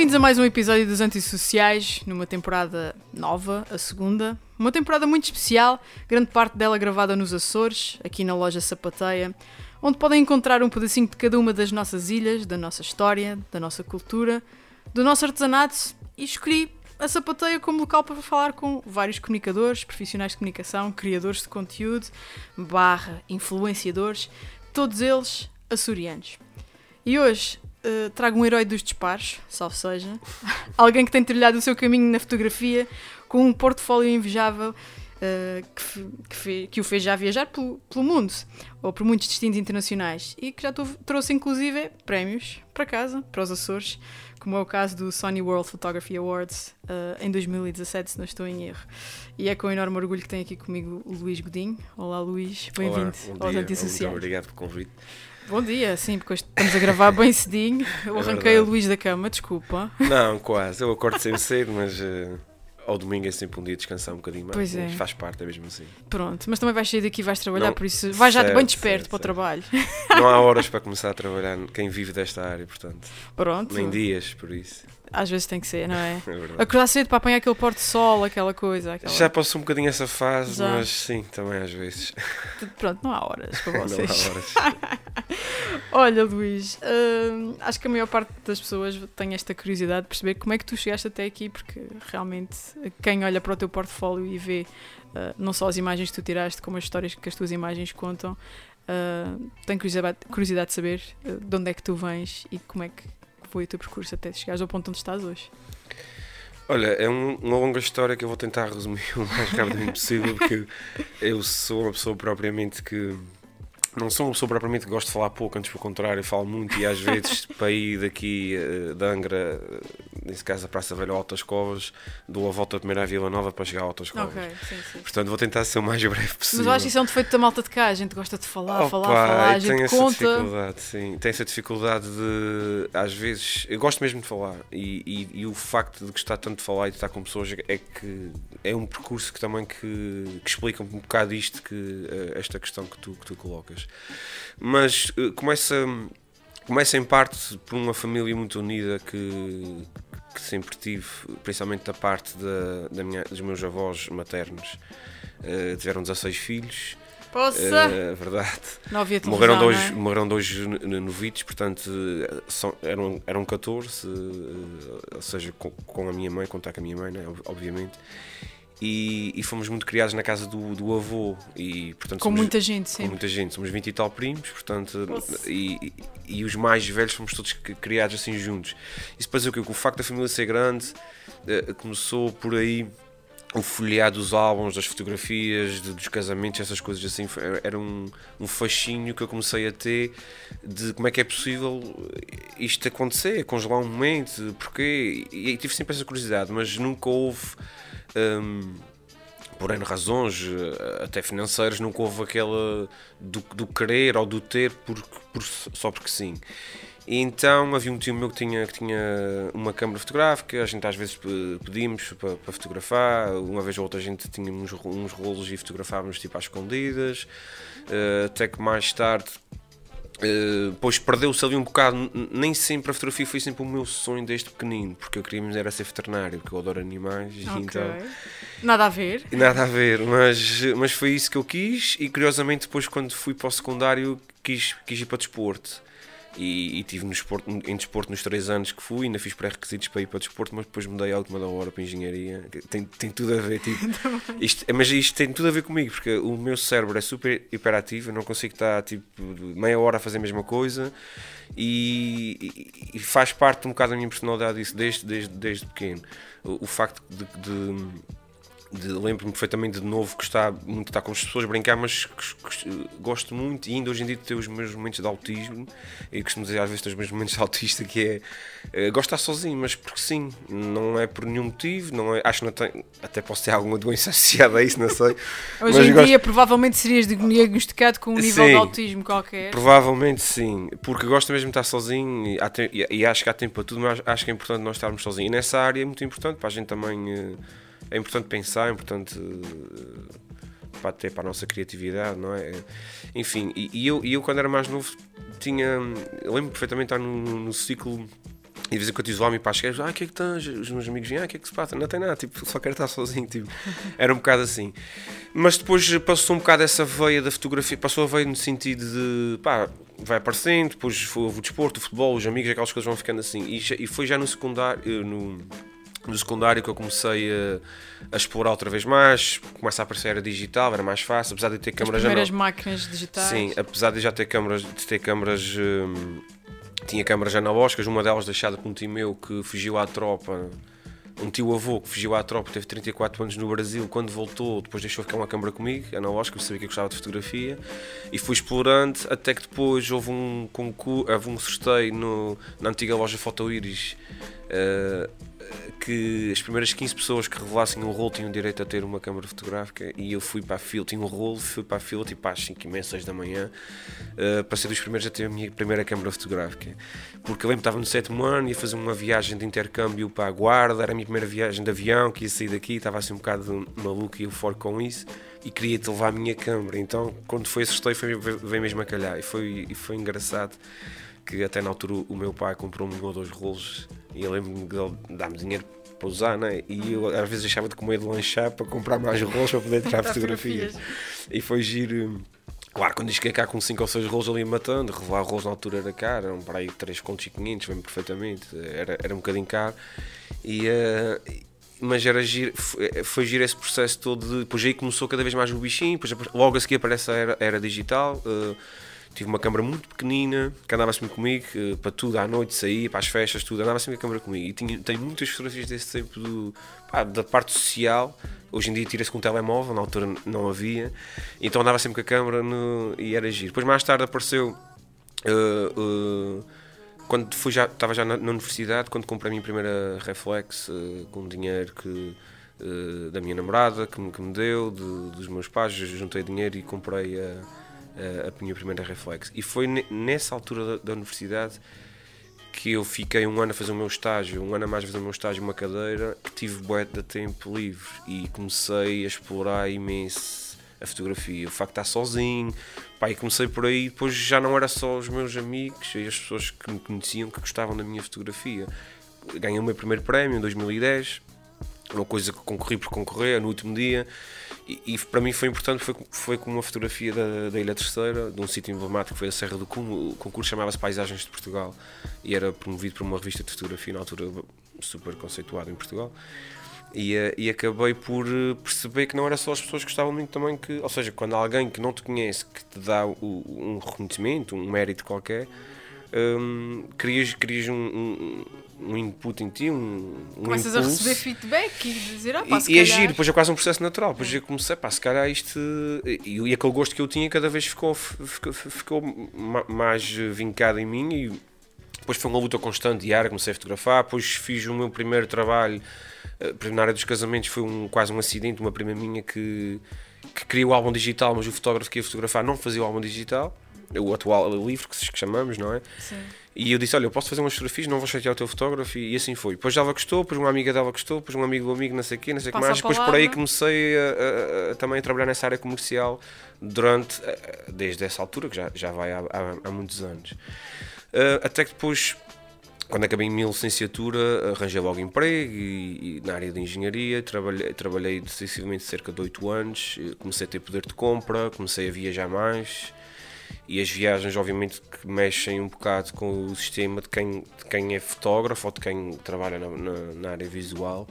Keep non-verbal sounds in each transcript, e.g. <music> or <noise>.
Bem-vindos a mais um episódio dos Antissociais, numa temporada nova, a segunda. Uma temporada muito especial, grande parte dela gravada nos Açores, aqui na loja Sapateia, onde podem encontrar um pedacinho de cada uma das nossas ilhas, da nossa história, da nossa cultura, do nosso artesanato e escolhi a Sapateia como local para falar com vários comunicadores, profissionais de comunicação, criadores de conteúdo, barra, influenciadores, todos eles açorianos. E hoje uh, trago um herói dos disparos, salvo seja, <laughs> alguém que tem trilhado o seu caminho na fotografia com um portfólio invejável uh, que, que, fe, que, o fez já viajar pelo, pelo, mundo, ou por muitos destinos internacionais, e que já trouxe inclusive prémios para casa, para os Açores, como é o caso do Sony World Photography Awards uh, em 2017, se não estou em erro. E é com enorme orgulho que tenho aqui comigo o Luís Godinho. Olá Luís, bem-vindo aos Antissociais. Muito obrigado pelo convite. Bom dia, sim, porque hoje estamos a gravar bem cedinho. <laughs> Eu é arranquei o Luís da cama, desculpa. Não, quase. Eu acordo sempre cedo, mas uh, ao domingo é sempre um dia de descansar um bocadinho mais. Pois é. Faz parte, é mesmo assim. Pronto, mas também vais sair daqui e vais trabalhar, não, por isso vais já bem desperto certo, para o trabalho. Não há <laughs> horas para começar a trabalhar, quem vive desta área, portanto. Pronto. Nem dias, por isso. Às vezes tem que ser, não é? <laughs> é Acordar cedo para apanhar aquele porto-sol, aquela coisa. Aquela... Já passou um bocadinho essa fase, Já. mas sim, também às vezes. Pronto, não há horas para vocês. <laughs> não há horas. <laughs> Olha, Luís, uh, acho que a maior parte das pessoas tem esta curiosidade de perceber como é que tu chegaste até aqui, porque realmente quem olha para o teu portfólio e vê uh, não só as imagens que tu tiraste, como as histórias que as tuas imagens contam, uh, tem curiosidade, curiosidade de saber de onde é que tu vens e como é que foi o teu percurso até chegares ao ponto onde estás hoje? Olha, é um, uma longa história que eu vou tentar resumir <laughs> o mais rapidamente possível, porque eu sou uma pessoa propriamente que não sou uma pessoa propriamente que gosto de falar pouco, antes pelo contrário, falo muito e às <laughs> vezes para ir daqui uh, de Angra, uh, nesse caso a Praça Velha Altas Covas, dou a volta primeiro à Vila Nova para chegar a Altas Covas. Okay, sim, sim. Portanto, vou tentar ser o mais breve possível. Mas eu acho que isso é um defeito da malta de cá, a gente gosta de falar, Opa, falar, falar, a gente tem essa conta. dificuldade, sim, tem essa dificuldade de, às vezes, eu gosto mesmo de falar e, e, e, o facto de gostar tanto de falar e de estar com pessoas é que é um percurso que também que, que explica um bocado isto, que, eh, esta questão que tu, que tu colocas mas uh, começa, começa em parte por uma família muito unida que, que sempre tive, principalmente da parte da, da minha, dos meus avós maternos. Uh, tiveram 16 filhos. Poça! Uh, verdade. Morreram dois, é? morreram dois novitos, portanto são, eram, eram 14, ou seja, com, com, a minha mãe, contar com a minha mãe, né, obviamente e, e, fomos muito criados na casa do, do avô e portanto com somos, muita gente sim. com muita gente. Somos 20 e tal primos portanto e, e, e, os mais velhos fomos todos criados assim juntos. Isso depois o que o facto da família ser grande uh, começou por aí o folhear dos álbuns, das fotografias, dos casamentos, essas coisas assim, era um, um fascínio que eu comecei a ter de como é que é possível isto acontecer, congelar um momento, porque e, e tive sempre essa curiosidade, mas nunca houve um, por N razões, eh, até financeiras, nunca houve aquela do, do querer ou do ter por, por, só porque sim. E então havia um tio meu que tinha, que tinha uma câmera fotográfica, a gente às vezes pedimos para, para fotografar, uma vez ou outra a gente tinha uns, uns rolos e fotografávamos tipo às escondidas, uh, até que mais tarde Uh, pois perdeu-se ali um bocado. Nem sempre a fotografia foi sempre o meu sonho desde pequenino, porque eu queria era ser veterinário, porque eu adoro animais. Okay. Então, nada a ver. Nada a ver, mas, mas foi isso que eu quis. E curiosamente, depois, quando fui para o secundário, quis, quis ir para desporto e, e tive no esporto, em desporto nos três anos que fui, ainda fiz pré-requisitos para ir para o desporto, mas depois mudei a última da hora para engenharia. Tem, tem tudo a ver, tipo, <laughs> isto, mas isto tem tudo a ver comigo, porque o meu cérebro é super hiperativo, eu não consigo estar tipo meia hora a fazer a mesma coisa e, e, e faz parte um bocado da minha personalidade isso desde, desde, desde pequeno. O, o facto de, de lembro-me perfeitamente de novo que está muito estar com as pessoas brincar, mas que, que, gosto muito e ainda hoje em dia de ter os meus momentos de autismo e costumo dizer às vezes ter os meus momentos de autista que é uh, gosto de estar sozinho, mas porque sim, não é por nenhum motivo, não é, acho que não tem, até posso ter alguma doença <laughs> associada a isso, não sei. Hoje em gosto... dia provavelmente serias diagnosticado com um nível sim, de autismo qualquer. Provavelmente sim, porque gosto mesmo de estar sozinho e, e, e acho que há tempo para tudo, mas acho que é importante nós estarmos sozinhos. E nessa área é muito importante para a gente também. Uh, é importante pensar, é importante eh, para ter para a nossa criatividade, não é? Enfim, e, e eu, eu quando era mais novo tinha. lembro perfeitamente estar no, no ciclo E de vez em quando isolava-me para a esquerda, ah, o que é que tens? Os meus amigos vinham, ah, o que é que se passa? Não tem nada, tipo, só quero estar sozinho, tipo, era um bocado assim. Mas depois passou um bocado essa veia da fotografia, passou a veia no sentido de, pá, vai aparecendo, depois houve o desporto, o futebol, os amigos, aquelas coisas vão ficando assim. E, e foi já no secundário, eh, no, no secundário que eu comecei a, a, explorar outra vez mais, começa a aparecer a digital, era mais fácil, apesar de ter câmaras... As primeiras máquinas digitais. Sim, apesar de já ter câmaras, de ter câmaras... Hum, tinha câmaras analógicas, uma delas deixada por um tio meu que fugiu à tropa, um tio avô que fugiu à tropa, teve 34 anos no Brasil, quando voltou, depois deixou ficar uma câmara comigo, analógica, eu sabia que eu gostava de fotografia, e fui explorando, até que depois houve um concurso, houve um sorteio no, na antiga loja Foto Iris, uh, que as primeiras 15 pessoas que revelassem um rolo tinham direito a ter uma câmara fotográfica e eu fui para a fila, tinha um rolo, fui para a fila tipo às 5 e meia, 6 da manhã uh, para ser dos primeiros a ter a minha primeira câmara fotográfica. Porque eu lembro que estava no sétimo ano ia fazer uma viagem de intercâmbio para a Guarda, era a minha primeira viagem de avião que ia sair daqui, estava assim um bocado maluco e eufórico com isso e queria-te levar a minha câmara. Então quando foi esse foi, veio mesmo a calhar. E foi, e foi engraçado que até na altura o meu pai comprou-me um ou dois rolos e eu lembro-me dele dar-me dinheiro para usar, né? e eu às vezes deixava de comer de lanchar para comprar mais rolos para poder tirar <laughs> fotografias. E foi giro. Claro, quando cheguei cá com 5 ou 6 rolos ali matando, revelar rolos na altura era caro, eram para aí 3 contos e 500, bem perfeitamente, era, era um bocadinho caro. E, uh, mas era giro, foi, foi giro esse processo todo de. Depois aí começou cada vez mais o bichinho, depois, logo a seguir aparece a era, era digital. Uh, Tive uma câmara muito pequenina que andava sempre comigo, eh, para tudo, à noite, sair, para as festas, tudo, andava sempre a câmara comigo. E tinha, tenho muitas fotografias desse tempo do, pá, da parte social. Hoje em dia tira-se com um telemóvel, na altura não havia. Então andava sempre com a câmara no, e era giro. Depois, mais tarde, apareceu. Uh, uh, quando fui já, estava já na, na, universidade, quando comprei a minha primeira reflex uh, com dinheiro que, da minha namorada que me, que me deu, de, dos meus pais, juntei dinheiro e comprei a a minha primeira reflexo. E foi nessa altura da, da, universidade que eu fiquei um ano a fazer o meu estágio, um ano a mais a fazer o meu estágio, uma cadeira, tive bué de tempo livre e comecei a explorar imenso a fotografia. O facto de estar sozinho, pá, e comecei por aí, depois já não era só os meus amigos e as pessoas que me conheciam que gostavam da minha fotografia. Ganhei o meu primeiro prémio em 2010, uma coisa que concorri por concorrer no último dia e, e, para mim foi importante, foi, foi com uma fotografia da, da Ilha Terceira, de um sítio emblemático que foi a Serra do Cume. O concurso chamava-se Paisagens de Portugal e era promovido por uma revista de fotografia, na altura super conceituada em Portugal. E, eh, e acabei por eh, perceber que não era só as pessoas que gostavam muito também que, ou seja, quando alguém que não te conhece que te dá o, um reconhecimento, um mérito qualquer, um, crias, crias um, um, um, input em ti, um, um Começas impulso. a receber feedback e dizer, ah, pá, e, é giro, depois é quase um processo natural. Depois é. eu comecei, pá, se calhar isto. E, e aquele gosto que eu tinha cada vez ficou, ficou, ficou mais vincado em mim. E depois foi uma luta constante, diária. Comecei a fotografar. Depois fiz o meu primeiro trabalho eh, na área dos casamentos. Foi um, quase um acidente. Uma prima minha que, que criou o álbum digital, mas o fotógrafo que ia fotografar não fazia o álbum digital o atual livro que chamamos, não é? Sim. E eu disse: Olha, eu posso fazer umas fotografias, não vou chatear o teu fotógrafo. E, assim foi. Depois ela gostou, depois uma amiga dela gostou, depois um amigo do amigo, não sei o quê, não sei o que mais. Depois por aí comecei a, a, a, também a trabalhar nessa área comercial durante, desde essa altura, que já, já vai há, há, há muitos anos. Uh, até que depois quando acabei a minha licenciatura, arranjei logo emprego e, e, na área de engenharia. Trabalhei, trabalhei decisivamente cerca de 8 anos. Comecei a ter poder de compra, comecei a viajar mais e as viagens obviamente que mexem um bocado com o sistema de quem, de quem é fotógrafo ou de quem trabalha na, na, na área visual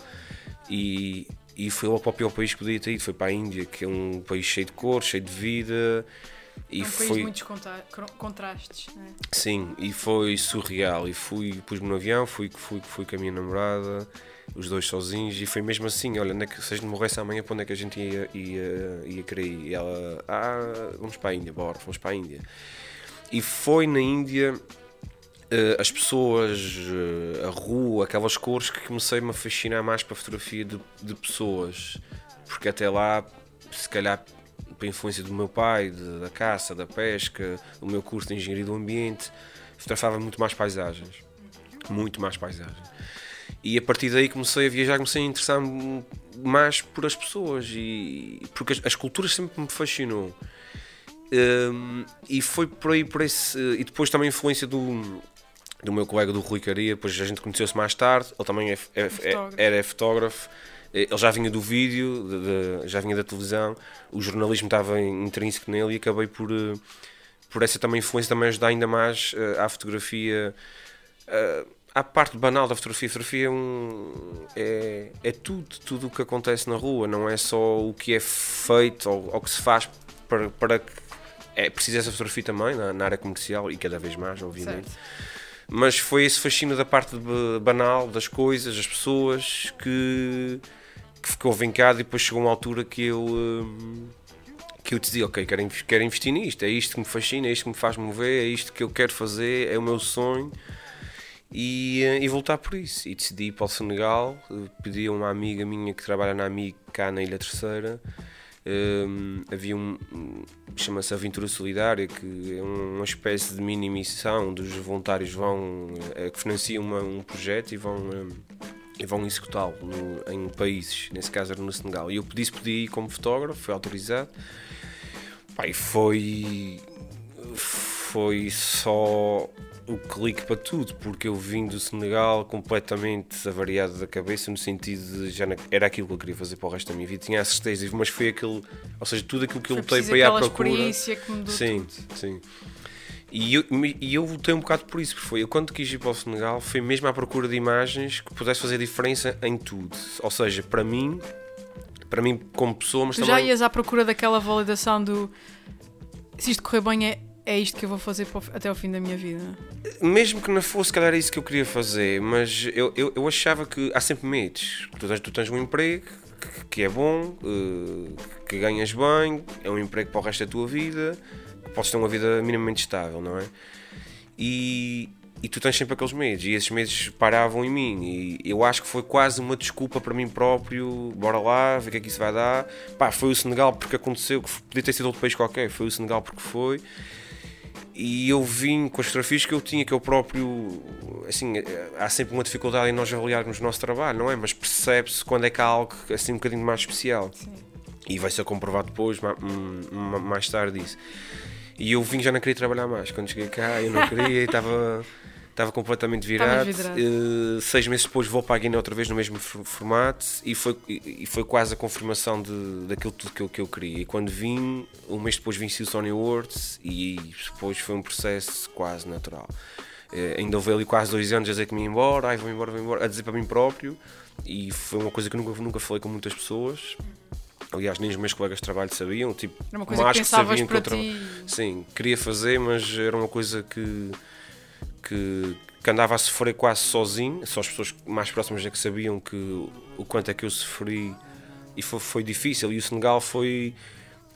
e, e foi logo para o pior país que podia ter ido, foi para a Índia, que é um país cheio de cor, cheio de vida e é um foi... país muitos contrastes, não é? Sim, e foi surreal. E fui, pus-me no avião, fui, fui, fui com a minha namorada, os dois sozinhos, e foi mesmo assim: olha, é que, se a gente morresse amanhã, para onde é que a gente ia, ia, ia querer ir? E ela, ah, vamos para a Índia, bora, vamos para a Índia. E foi na Índia. Uh, as pessoas, uh, a rua, aquelas cores que comecei-me a fascinar mais para a fotografia de, de pessoas, porque até lá, se calhar por influência do meu pai, de, da caça, da pesca, do meu curso de engenharia do ambiente, fotografava muito mais paisagens. Muito mais paisagens. E a partir daí comecei a viajar, comecei a interessar mais por as pessoas e porque as, as culturas sempre me fascinou. Um, e foi por aí por esse e depois também a influência do do meu colega do Rui Caria, depois a gente conheceu-se mais tarde, ele também é, é, é, fotógrafo. era fotógrafo, ele já vinha do vídeo, de, de, já vinha da televisão, o jornalismo estava intrínseco nele e acabei por, eh, por essa também influência também ajudar ainda mais uh, à fotografia, uh, à parte banal da fotografia. A fotografia é, um, é, é tudo, tudo o que acontece na rua, não é só o que é feito ou o que se faz para, para que é preciso essa fotografia também na, na área comercial e cada vez mais, obviamente. Certo mas foi esse fascínio da parte banal das coisas, das pessoas que, que ficou vincado e depois chegou uma altura que eu hum, que eu decidi, ok, quero, quero investir nisto, é isto que me fascina, é isto que me faz mover, é isto que eu quero fazer, é o meu sonho e, eh, e voltar por isso. E decidi ir para o Senegal, eh, pedi a uma amiga minha que trabalha na AMIG cá na Ilha Terceira um, havia um, chama-se Aventura Solidária, que é uma espécie de mini missão dos voluntários vão é, que financiam uma, um projeto e vão um, e vão executá-lo em países, nesse caso era no Senegal. E eu pedi pedi ir como fotógrafo, foi autorizado. Pai, foi foi só o clique para tudo, porque eu vim do Senegal completamente avariado da cabeça, no sentido de já era aquilo que eu queria fazer para o resto da minha vida, tinha a certeza, mas foi aquilo, ou seja, tudo aquilo que eu lutei para ir à procura. experiência que mudou sim, tudo. sim. E eu, e eu lutei um bocado por isso, porque foi eu quando quis ir para o Senegal, foi mesmo à procura de imagens que pudesse fazer diferença em tudo. Ou seja, para mim, para mim como pessoa, mas tu também... já ias à procura daquela validação do se isto correr bem é é isto que eu vou fazer até ao fim da minha vida. Mesmo que não fosse, calhar, isso que eu queria fazer, mas eu, eu, eu achava que há sempre medos. Tu tens, tu tens um emprego que, que é bom, uh, que ganhas bem, é um emprego para o resto da tua vida, podes ter uma vida minimamente estável, não é? E, e tu tens sempre aqueles medos, e esses medos paravam em mim, e eu acho que foi quase uma desculpa para mim próprio, bora lá, ver o que é que isso vai dar. Pá, foi o Senegal porque aconteceu, que podia ter sido outro país qualquer, foi o Senegal porque foi e eu vim com as fotografias que eu tinha, que eu próprio, assim, há sempre uma dificuldade em nós avaliarmos o nosso trabalho, não é? Mas percebe-se quando é que há algo assim um bocadinho mais especial. Sim. E vai ser comprovado depois, mais tarde isso. E eu vim já não queria trabalhar mais. Quando cheguei cá, eu não queria e estava estava completamente virado. Uh, seis meses depois vou para a Guiné outra vez no mesmo formato e foi, e foi quase a confirmação de, daquilo tudo que eu, que eu queria. E quando vim, um mês depois venci o Sony Awards e depois foi um processo quase natural. Uh, ainda houve ali quase dois anos a dizer que me ia embora, ai vou embora, vou embora, a dizer para mim próprio e foi uma coisa que nunca, nunca falei com muitas pessoas. Aliás, nem os meus colegas de trabalho sabiam, tipo, mais que, que sabiam que eu tra... Sim, queria fazer, mas era uma coisa que que, que andava a sofrer quase sozinho, só as pessoas mais próximas é que sabiam que o quanto é que eu sofri e foi, foi difícil. E o Senegal foi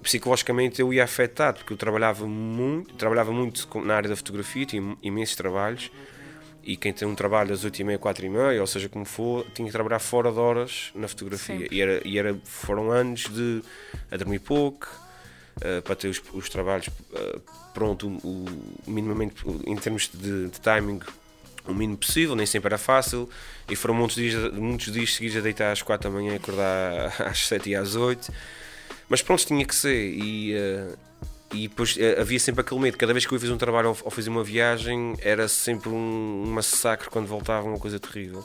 psicologicamente eu ia afetado porque eu trabalhava muito, trabalhava muito na área da fotografia, tinha imensos trabalhos e quem tem um trabalho das 8 e meia, 4 e meia, ou seja, como for, tinha que trabalhar fora de horas na fotografia. E, era, e era, foram anos de a dormir pouco, uh, para ter os, os trabalhos uh, pronto, o, o, minimamente, em termos de, de, timing, o mínimo possível, nem sempre era fácil. E foram muitos dias, muitos dias seguidos a deitar às 4 da manhã e acordar <laughs> às 7 e às 8. Mas pronto, tinha que ser. E, uh, e depois havia sempre aquele medo. Cada vez que eu fazer um trabalho ou, ou uma viagem, era sempre um, um massacre quando voltava, uma coisa terrível.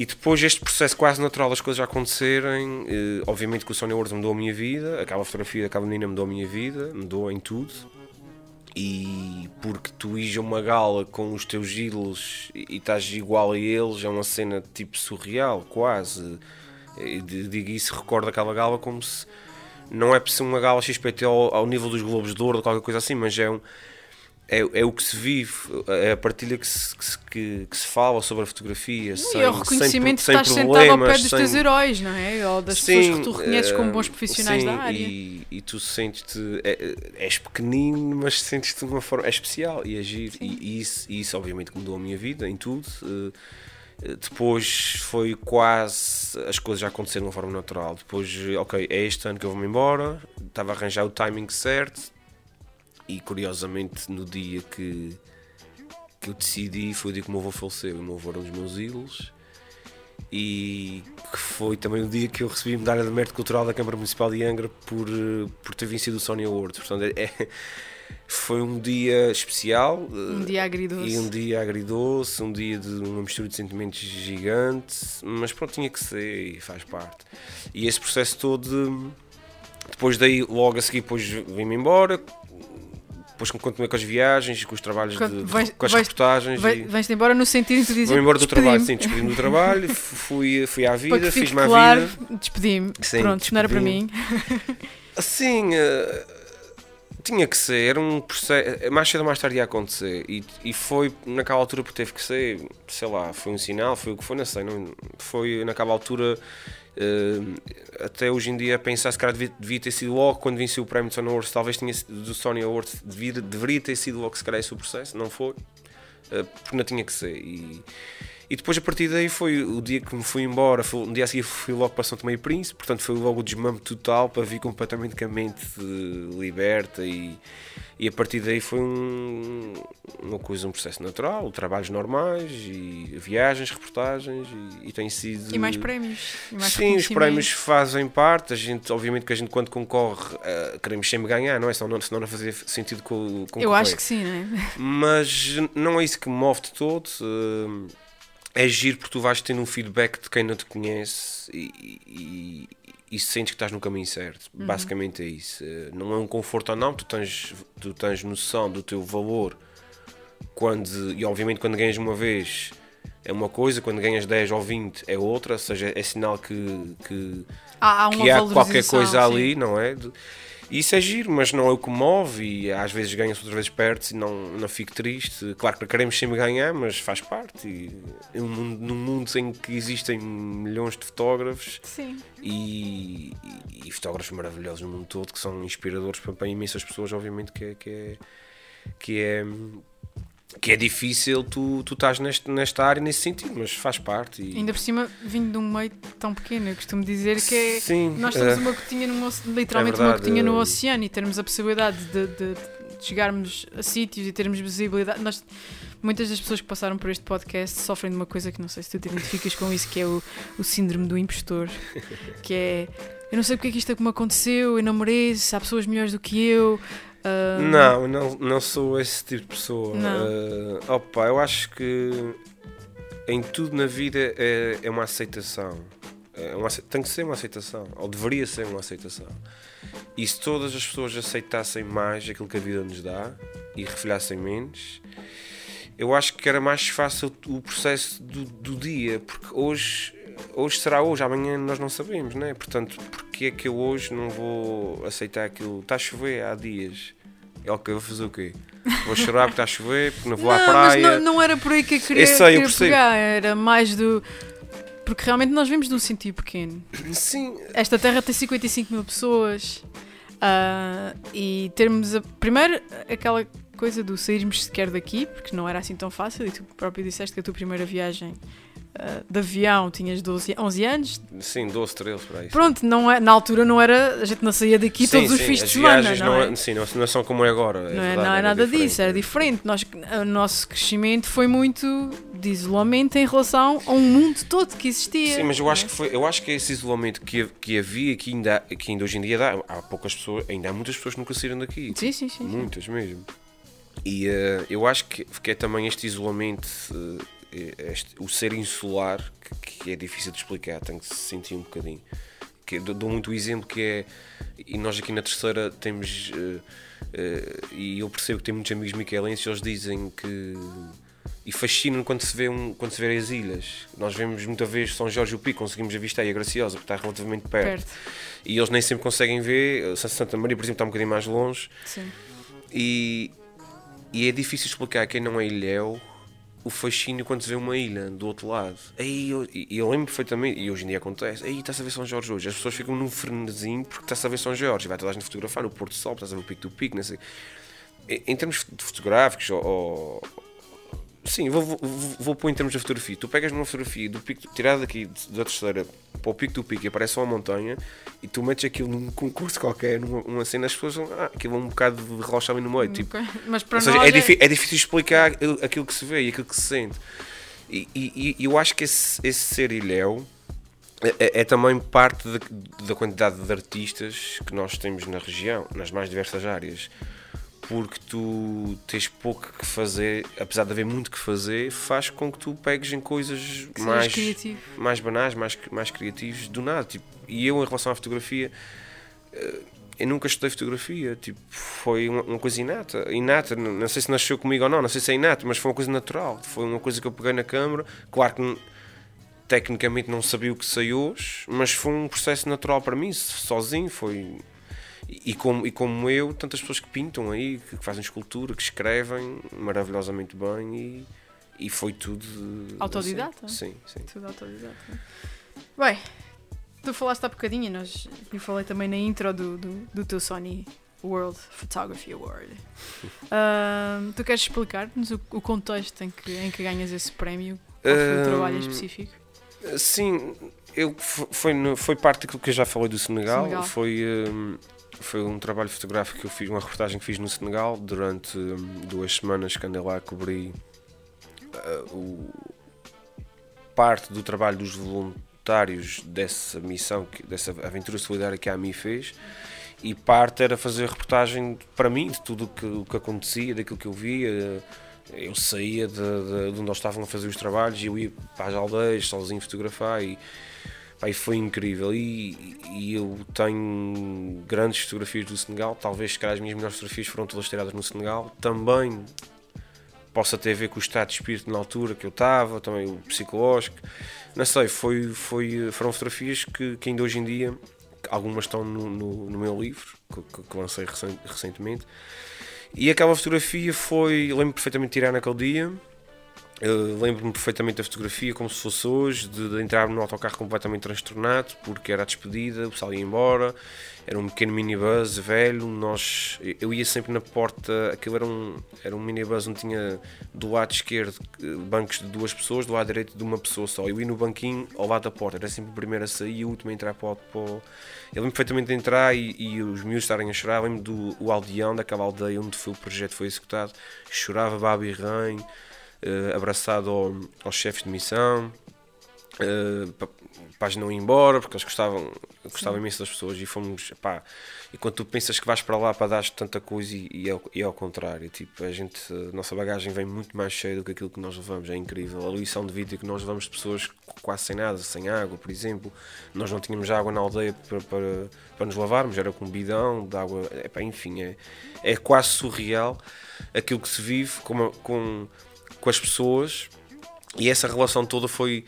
E depois este processo quase natural das coisas acontecerem, eh, obviamente que o Sony Awards mudou a minha vida, aquela fotografia daquela menina mudou a minha vida, mudou em tudo. E porque tu ires a uma gala com os teus ídolos e, e estás igual a eles, é uma cena tipo surreal, quase. Digo isso, recordo aquela gala como se. Não é por ser uma gala XPT ao, ao nível dos Globos de Ouro ou qualquer coisa assim, mas é um é, é o que se vive, é a partilha que se, que, que se fala sobre a fotografia. E sem, é o reconhecimento sem, que estás sentado ao pé dos sem... teus heróis, não é? Ou das sim, pessoas que tu reconheces como bons profissionais sim, da área. E, e tu sentes-te. É, és pequenino, mas sentes-te de uma forma. É especial e agir. E, e, isso, e isso, obviamente, mudou a minha vida em tudo. Uh, depois foi quase as coisas já aconteceram de uma forma natural. Depois, ok, é este ano que eu vou-me embora, estava a arranjar o timing certo, e curiosamente, no dia que, que eu decidi, foi o dia que o meu avô faleceu. O meu avô era um dos meus ídolos. E que foi também o dia que eu recebi a medalha de mérito cultural da Câmara Municipal de Angra por, por ter vencido o Sony Awards. Portanto, é, <laughs> foi um dia especial. Um dia agridoce. E um dia agridoce, um dia de uma mistura de sentimentos gigante, mas pronto, tinha que ser e faz parte. E esse processo todo, depois daí, logo a seguir, depois vim-me embora, depois continuei com as viagens, com os trabalhos, de, vais, com as vais, reportagens. Vai, e... Vais-te embora no sentido tu dizes. Vou embora do trabalho, sim, despedi-me do trabalho, <laughs> fui, fui à vida, fiz-me claro, a vida. Despedi-me. Pronto, despedi não era para mim. Assim. Uh, tinha que ser, um processo, mais cedo ou mais tarde ia acontecer. E, e foi naquela altura porque teve que ser, sei lá, foi um sinal, foi o que foi, não sei, não, foi naquela altura uh, até hoje em dia pensar se calhar devia, devia, ter sido logo quando venceu o prémio de Sony Awards, talvez tinha do Sony Awards, devia, deveria ter sido logo se calhar esse o processo, não foi, uh, porque não tinha que ser. E e depois a partir daí foi o dia que me fui embora, foi, no dia a seguir fui logo para São Tomé e Príncipe, portanto foi logo o desmame total para vir completamente com a mente liberta e, e a partir daí foi um, uma coisa, um processo natural, trabalhos normais e viagens, reportagens e, e tem sido... E mais prémios. E mais Sim, os prémios fazem parte, a gente, obviamente que a gente quando concorre uh, queremos sempre ganhar, não é? Senão não, senão não fazer sentido com, com Eu acho que sim, não é? Mas não é isso que me move de todo. Uh, é giro porque tu vais tendo um feedback de quem não te conhece e, e, e sentes que estás no caminho certo. Uhum. Basicamente é isso. Eh, não é um conforto ou não, tu tens, tu tens noção do teu valor quando, e obviamente quando ganhas uma vez é uma coisa, quando ganhas 10 ou 20 é outra, ou seja, é sinal que, que, há, há que há qualquer coisa sim. ali, não é? E isso é giro, mas não é o que move e às vezes ganha-se, outras vezes perde e não, não fico triste. Claro que queremos sempre ganhar, mas faz parte. E num, num mundo em que existem milhões de fotógrafos e, e, e, fotógrafos maravilhosos no mundo todo que são inspiradores para, para imensas pessoas, obviamente que é, que é, que é que é difícil tu, tu estás neste, nesta área nesse sentido, mas faz parte. E... Ainda por cima, vindo de um meio tão pequeno, eu costumo dizer que é, Sim, nós temos uh, uma gotinha no, literalmente é verdade, uma gotinha no oceano e termos a possibilidade de, de, de chegarmos a sítios e termos visibilidade. Nós, muitas das pessoas que passaram por este podcast sofrem de uma coisa que não sei se tu te identificas com isso, que é o, o síndrome do impostor, que é eu não sei porque é que isto é me aconteceu, eu não mereço, há pessoas melhores do que eu. Uh... Não, não, não sou esse tipo de pessoa. Uh, opa, eu acho que em tudo na vida é, é uma aceitação. É uma, tem que ser uma aceitação, ou deveria ser uma aceitação. E se todas as pessoas aceitassem mais aquilo que a vida nos dá e refilhassem menos, eu acho que era mais fácil o processo do, do dia, porque hoje hoje será hoje, amanhã nós não sabemos, né? Portanto, porque é que eu hoje não vou aceitar aquilo? Está a chover há dias. É o que eu vou fazer o quê? Vou chorar porque está a chover, porque não vou não, à praia. Mas não, não era por aí que eu queria, eu sei, eu pegar, era mais do. Porque realmente nós vemos de um sentido pequeno. Sim. Esta terra tem 55 mil pessoas uh, e termos. A, primeiro, aquela coisa do sairmos sequer daqui, porque não era assim tão fácil, e tu próprio disseste que a tua primeira viagem uh, de avião tinhas 12, 11 anos. Sim, 12, 13 para isso. Pronto, não é, na altura não era, a gente não saía daqui sim, todos sim, os fins de semana. Não, não é? Sim, não, não são como é agora. É não, é, verdade, não é nada disso, era diferente. Nós, o nosso crescimento foi muito de isolamento em relação a um mundo todo que existia. Sim, mas eu acho, é? que, foi, eu acho que esse isolamento que, que havia, que ainda, que ainda hoje em dia dá, há poucas pessoas, ainda há muitas pessoas que nunca saíram daqui. Sim, sim, sim. Muitas sim. mesmo. E uh, eu acho que, que é também este isolamento. Uh, este, o ser insular que, que, é difícil de explicar, tem que se sentir um bocadinho. Que, dou muito o exemplo que é, e nós aqui na terceira temos, uh, uh, e eu percebo que tem muitos amigos miquelenses, eles dizem que e fascina quando se vê um, quando se vê as ilhas. Nós vemos muita vez São Jorge e o Pico, conseguimos avistar e a Graciosa, porque está relativamente perto. perto. E eles nem sempre conseguem ver. Santa Maria, por exemplo, está um bocadinho mais longe. Sim. E, e é difícil explicar a quem não é ilhéu o fascínio quando se vê uma ilha do outro lado. Aí eu, eu lembro perfeitamente, e hoje em dia acontece, aí está-se a ver São Jorge hoje. As pessoas ficam num frenesim porque está-se a ver São Jorge. Vai toda a gente fotografar no Porto Sol, estás a ver o pico do pico, não sei. Em, termos fotográficos, ou, ou Sim, vou, vou, vou pôr em termos de fotografia. Tu pegas numa fotografia do pico, tirada daqui da terceira para o pico do pico e aparece uma montanha e tu metes aquilo num concurso qualquer, numa, numa cena, as pessoas vão, ah, aquilo é um bocado de rocha ali no meio. Tipo, Mas para seja, é, é, é, difícil explicar aquilo que se vê e aquilo que se sente. E, e, e eu acho que esse, esse ser ilhéu é, é, é, também parte da quantidade de artistas que nós temos na região, nas mais diversas áreas porque tu tens pouco que fazer, apesar de haver muito que fazer, faz com que tu pegues em coisas mais, mais banais, mais, mais criativos do nada. Tipo, e eu, em relação à fotografia, eh, eu nunca estudei fotografia, tipo, foi uma, uma, coisa inata, inata, não sei se nasceu comigo ou não, não sei se é inato, mas foi uma coisa natural, foi uma coisa que eu peguei na câmera, claro que tecnicamente não sabia o que saiu hoje, mas foi um processo natural para mim, sozinho, foi e como, e como eu, tantas pessoas que pintam aí, que, fazem escultura, que escrevem maravilhosamente bem e, e foi tudo. Autodidata? Assim. Sim, sim. Tudo autodidata. Bem, tu falaste há bocadinho, nós, eu falei também na intro do, do, do teu Sony World Photography Award. <laughs> Uh, tu queres explicar-nos o, o, contexto em que, em que ganhas esse prémio? Qual foi o trabalho específico? Sim, eu, foi, foi parte daquilo que eu já falei do Senegal. Senegal. Foi, um, foi um trabalho fotográfico que eu fiz, uma reportagem que fiz no Senegal durante um, duas semanas que andei lá a cobrir uh, o, parte do trabalho dos voluntários dessa missão, dessa aventura solidária que a AMI fez e parte era fazer reportagem para mim de tudo que, o que acontecia, daquilo que eu via. Eu saía de, de, de onde eles estavam a fazer os trabalhos e eu ia para as aldeias sozinho fotografar e Pai, foi incrível e, e, eu tenho grandes fotografias do Senegal. Talvez, se calhar, as minhas melhores fotografias foram todas tiradas no Senegal. Também possa ter a ver com o estado de espírito na altura que eu estava, também o psicológico. Não sei, foi, foi, foram fotografias que, que ainda hoje em dia, algumas estão no, no, no meu livro, que, que lancei recentemente. E aquela fotografia foi, lembro perfeitamente de tirar naquele dia Lembro-me perfeitamente da fotografia, como se fosse hoje, de, de, entrar no autocarro completamente transtornado, porque era a despedida, o pessoal ia embora, era um pequeno minibus velho, nós, eu ia sempre na porta, aquilo era um, era um minibus onde tinha do lado esquerdo bancos de duas pessoas, do lado direito de uma pessoa só, eu ia no banquinho ao lado da porta, era sempre o primeiro a sair e o último a entrar para o... Para. Eu lembro perfeitamente de entrar e, e os miúdos estarem a chorar, lembro do o aldeão daquela aldeia onde foi, o projeto foi executado, chorava Babi Rain uh, abraçado ao, aos chefes de missão, uh, para, não ir embora, porque eles gostavam, gostavam imenso das pessoas e fomos, pá, e quando tu pensas que vais para lá para dar tanta coisa e, e, é, e é ao contrário, tipo, a gente, a nossa bagagem vem muito mais cheia do que aquilo que nós levamos, é incrível. A lição de vida que nós levamos de pessoas quase sem nada, sem água, por exemplo, nós não tínhamos água na aldeia para, para, para nos lavarmos, era com um bidão de água, é, pá, enfim, é, é quase surreal aquilo que se vive com, com com as pessoas e essa relação toda foi,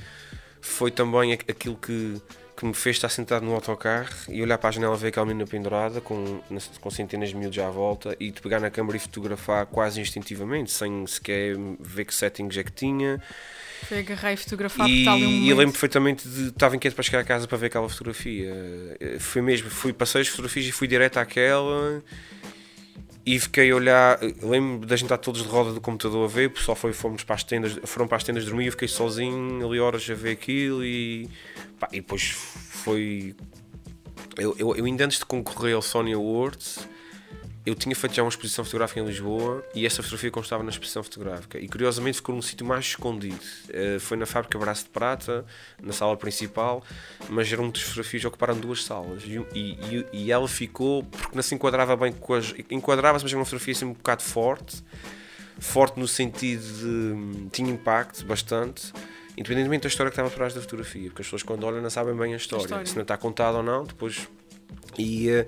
foi também aquilo que, que me fez estar sentado no autocarro e olhar para a janela ver aquela menina pendurada com, com centenas de miúdos à volta e de pegar na câmera e fotografar quase instintivamente, sem sequer ver que settings é que tinha. Foi agarrar e fotografar e, tal um e eu lembro perfeitamente de estava inquieto para chegar a casa para ver aquela fotografia. Foi mesmo, fui, passei as fotografias e fui direto àquela e fiquei a olhar, lembro da gente estar todos de roda do computador a ver, o pessoal foi, fomos para as tendas, foram para as tendas dormir, eu fiquei sozinho ali horas a ver aquilo e, pá, e depois foi. Eu, eu, eu, ainda antes de concorrer ao Sony Awards, eu tinha feito já uma exposição fotográfica em Lisboa e essa fotografia constava na exposição fotográfica. E curiosamente ficou num sítio mais escondido. Uh, foi na fábrica Braço de Prata, na sala principal, mas eram muitas fotografias ocuparam duas salas. E, e, e, ela ficou, porque não se enquadrava bem com as. Enquadrava-se, mas era uma fotografia assim um bocado forte. Forte no sentido de. tinha impacto bastante independentemente da história que estava por trás da fotografia, porque as pessoas quando olham não sabem bem a história, a história. se não está contada ou não, depois. E, uh,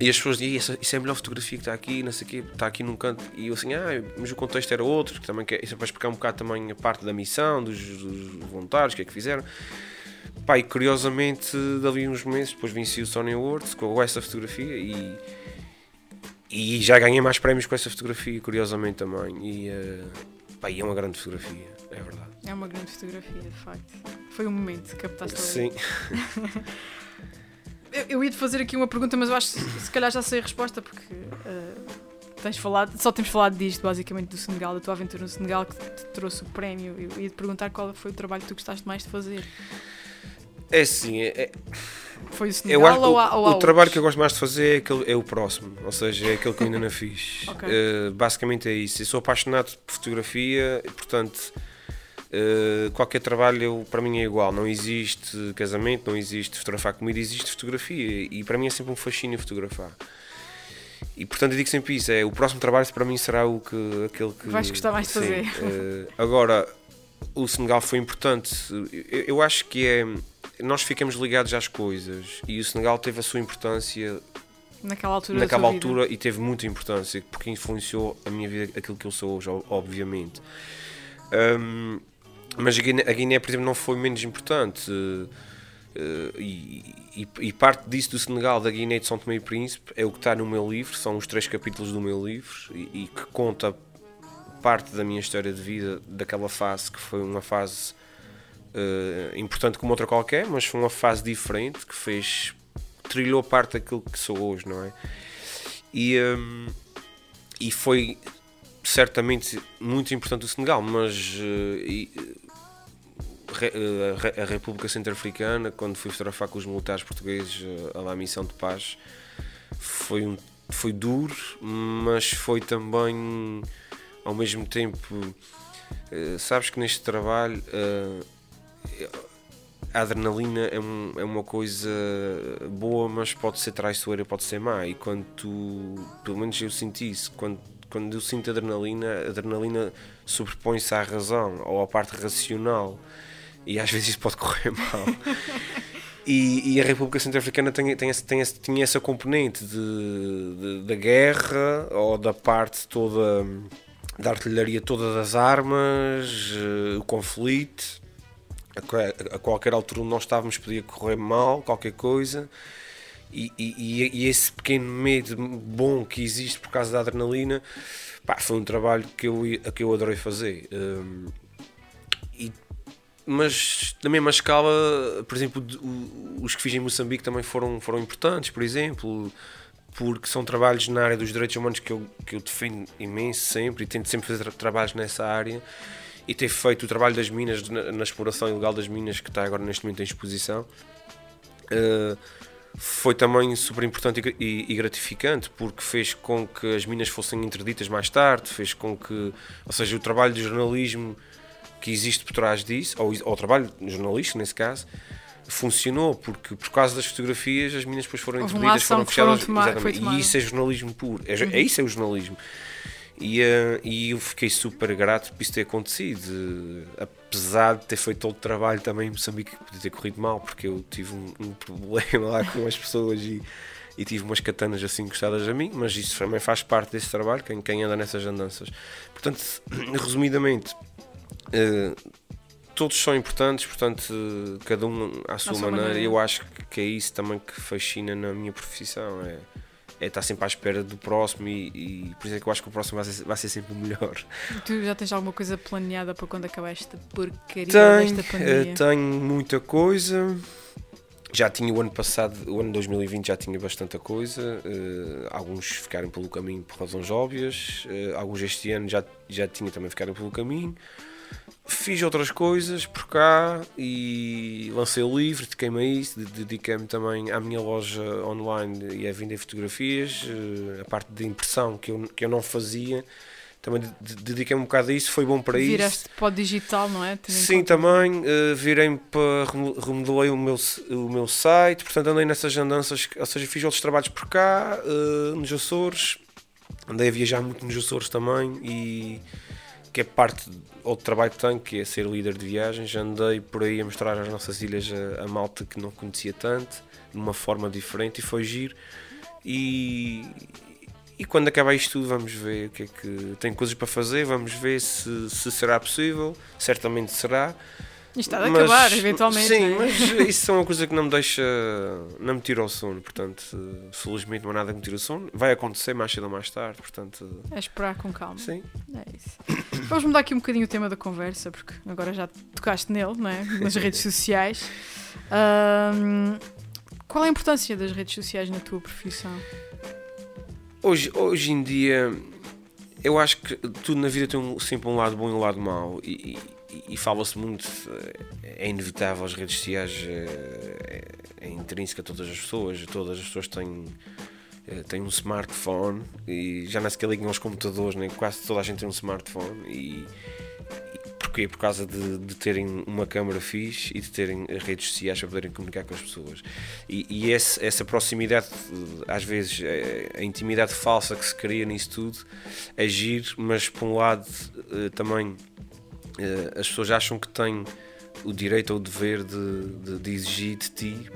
e as pessoas dizem, isso é a melhor fotografia que está aqui, não sei o quê, está aqui num canto. E eu assim, ah, mas o contexto era outro, que também quer, isso é para explicar um bocado também a parte da missão, dos, dos voluntários, o que é que fizeram. Pá, e curiosamente, dali uns meses, depois venci o Sony Awards com essa fotografia e, e já ganhei mais prémios com essa fotografia, curiosamente também. E, uh, pá, e é uma grande fotografia, é verdade. É uma grande fotografia, de facto. Foi um momento, captaste Sim. <laughs> Eu, ia te fazer aqui uma pergunta, mas eu acho que se calhar já sei a resposta, porque uh, tens falado, só temos falado disto, basicamente, do Senegal, da tua aventura no Senegal, que te trouxe o prémio. Eu ia te perguntar qual foi o trabalho que tu gostaste mais de fazer. É sim, é, é, foi o Senegal eu acho, ou, há, ou O, o trabalho que eu gosto mais de fazer é, aquele, é o próximo, ou seja, é aquele que eu ainda não <laughs> fiz. okay. uh, basicamente é isso. Eu sou apaixonado por fotografia, portanto Uh, qualquer trabalho para mim é igual, não existe casamento, não existe fotografar comida, existe fotografia e para mim é sempre um fascínio fotografar. e portanto eu digo sempre isso, é, o próximo trabalho para mim será o que, aquele que... Vais gostar mais de fazer. Uh, agora, o Senegal foi importante, eu, eu, acho que é... Nós ficamos ligados às coisas e o Senegal teve a sua importância naquela altura, naquela altura e teve muita importância porque influenciou a minha vida, aquilo que eu sou hoje, obviamente. Um, mas a Guiné, a Guiné, por exemplo, não foi menos importante. Uh, e, e, e, parte disso do Senegal, da Guiné de São Tomé e Príncipe, é o que está no meu livro, são os três capítulos do meu livro e, e, que conta parte da minha história de vida, daquela fase que foi uma fase uh, importante como outra qualquer, mas foi uma fase diferente que fez, trilhou parte daquilo que sou hoje, não é? E, um, e foi certamente muito importante o Senegal, mas uh, a República Centro-Africana, quando fui fotografar com os militares portugueses lá a missão de paz, foi, um, foi duro, mas foi também, ao mesmo tempo, eh, sabes que neste trabalho eh, a adrenalina é, um, é uma coisa boa, mas pode ser traiçoeira, pode ser má. E quando tu, pelo menos eu senti isso, quando, quando eu sinto adrenalina, a adrenalina sobrepõe-se à razão ou à parte racional e às vezes isso pode <laughs> correr mal. E, e, a República Centro-Africana tem, tem, tem, tinha essa componente de, da guerra ou da parte toda da artilharia toda das armas, uh, o conflito. A, a, qualquer altura onde nós estávamos podia correr mal, qualquer coisa. E, e, e, esse pequeno medo bom que existe por causa da adrenalina pá, foi um trabalho que eu, que eu adorei fazer. Um, mas na mesma escala, por exemplo, os que fiz em Moçambique também foram, foram importantes, por exemplo, porque são trabalhos na área dos direitos humanos que eu, que eu defendo imenso sempre e tento sempre fazer tra trabalhos nessa área e ter feito o trabalho das minas, na, na, exploração ilegal das minas, que está agora neste momento em exposição, uh, foi também super importante e, e, gratificante, porque fez com que as minas fossem interditas mais tarde, fez com que, ou seja, o trabalho de jornalismo que existe por trás disso, ou, ou o trabalho jornalístico nesse caso, funcionou, porque por causa das fotografias as minas depois foram interditas, foram fechadas. Tomar, e isso é jornalismo puro, é, uhum. é isso é o jornalismo. E, uh, e eu fiquei super grato por isso ter acontecido, apesar de ter feito todo o trabalho também em Moçambique que podia ter corrido mal, porque eu tive um, um <laughs> problema lá com as pessoas e, e, tive umas katanas assim gostadas a mim, mas isso também faz parte desse trabalho, quem, quem anda nessas andanças. Portanto, <clears throat> resumidamente, todos são importantes, portanto, cada um à sua, maneira. maneira. Eu acho que é isso também que fascina na minha profissão. É, é estar sempre à espera do próximo e, e, por isso é que eu acho que o próximo vai ser, vai ser sempre o melhor. <laughs> Tu já tens alguma coisa planeada para quando acabar esta porcaria tenho, desta pandemia? Uh, tenho muita coisa. Já tinha o ano passado, o ano 2020 já tinha bastante coisa. Uh, alguns ficaram pelo caminho por razões óbvias. Uh, alguns este ano já, já tinha também ficado pelo caminho. Fiz outras coisas por cá e lancei o livro, dediquei-me a isso, dediquei-me também à minha loja online e a vender fotografias, eh, a parte de impressão que eu, que eu não fazia, também dediquei-me um bocado a isso, foi bom para Viraste isso. Viraste para o digital, não é? Sim, também, uh, virei-me para, remodelei o meu, o meu site, portanto andei nessas andanças, ou seja, fiz outros trabalhos por cá, uh, nos Açores, andei a viajar muito nos Açores também e que é parte outro trabalho que tenho, que é ser líder de viagens. Andei por aí a mostrar as nossas ilhas a, a malta que não conhecia tanto, de uma forma diferente, e foi giro. E, e quando acabar isto tudo, vamos ver o que é que tem coisas para fazer, vamos ver se, se será possível. Certamente será. Isto está a acabar, eventualmente. Sim, né? mas isso é uma coisa que não me deixa. não me tira o sono. Portanto, felizmente não há nada que me tire o sono. Vai acontecer mais cedo ou mais tarde. Portanto, é esperar com calma. Sim. É isso. Vamos mudar aqui um bocadinho o tema da conversa, porque agora já tocaste nele, não é? Nas redes <laughs> sociais. Um, qual é a importância das redes sociais na tua profissão? Hoje, hoje em dia, eu acho que tudo na vida tem um, sempre um lado bom e um lado mau. E, e, fala-se muito, é inevitável, as redes sociais é, é, é intrínseca a todas as pessoas, todas as pessoas têm, é, têm um smartphone e já não é sequer ligam aos computadores, nem quase toda a gente tem um smartphone e, e Porquê? Por causa de, de, terem uma câmara fixe e de terem redes sociais para poderem comunicar com as pessoas. E, e esse, essa proximidade, às vezes, a intimidade falsa que se cria nisso tudo, agir, mas por um lado eh, também eh, as pessoas acham que têm o direito ou o dever de, de, de exigir de ti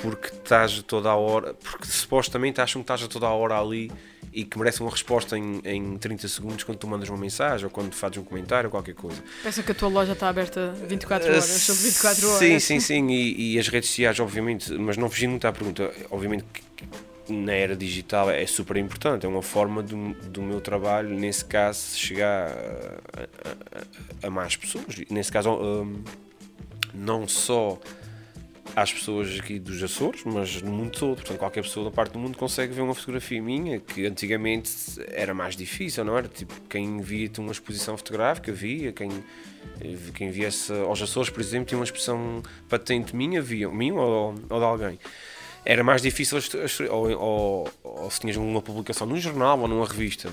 porque estás toda a hora, porque supostamente acham que estás a toda a hora ali e que merece uma resposta em, em 30 segundos quando tu mandas uma mensagem ou quando fazes um comentário ou qualquer coisa. Pensa que a tua loja está aberta 24 horas, uh, sobre 24 horas. Sim, sim, sim, e, e, as redes sociais, obviamente, mas não fugindo muito à pergunta, obviamente que na era digital é super importante, é uma forma do, do meu trabalho, nesse caso, chegar a, a, a mais pessoas. Nesse caso, um, não só às pessoas aqui dos Açores, mas no mundo todo. Portanto, qualquer pessoa da parte do mundo consegue ver uma fotografia minha, que antigamente era mais difícil, não era? Tipo, quem via uma exposição fotográfica via, quem, quem viesse aos Açores, por exemplo, tinha uma expressão patente minha, via, minha ou, ou de alguém. Era mais difícil, ou, ou, ou se tinhas uma publicação num jornal ou numa revista.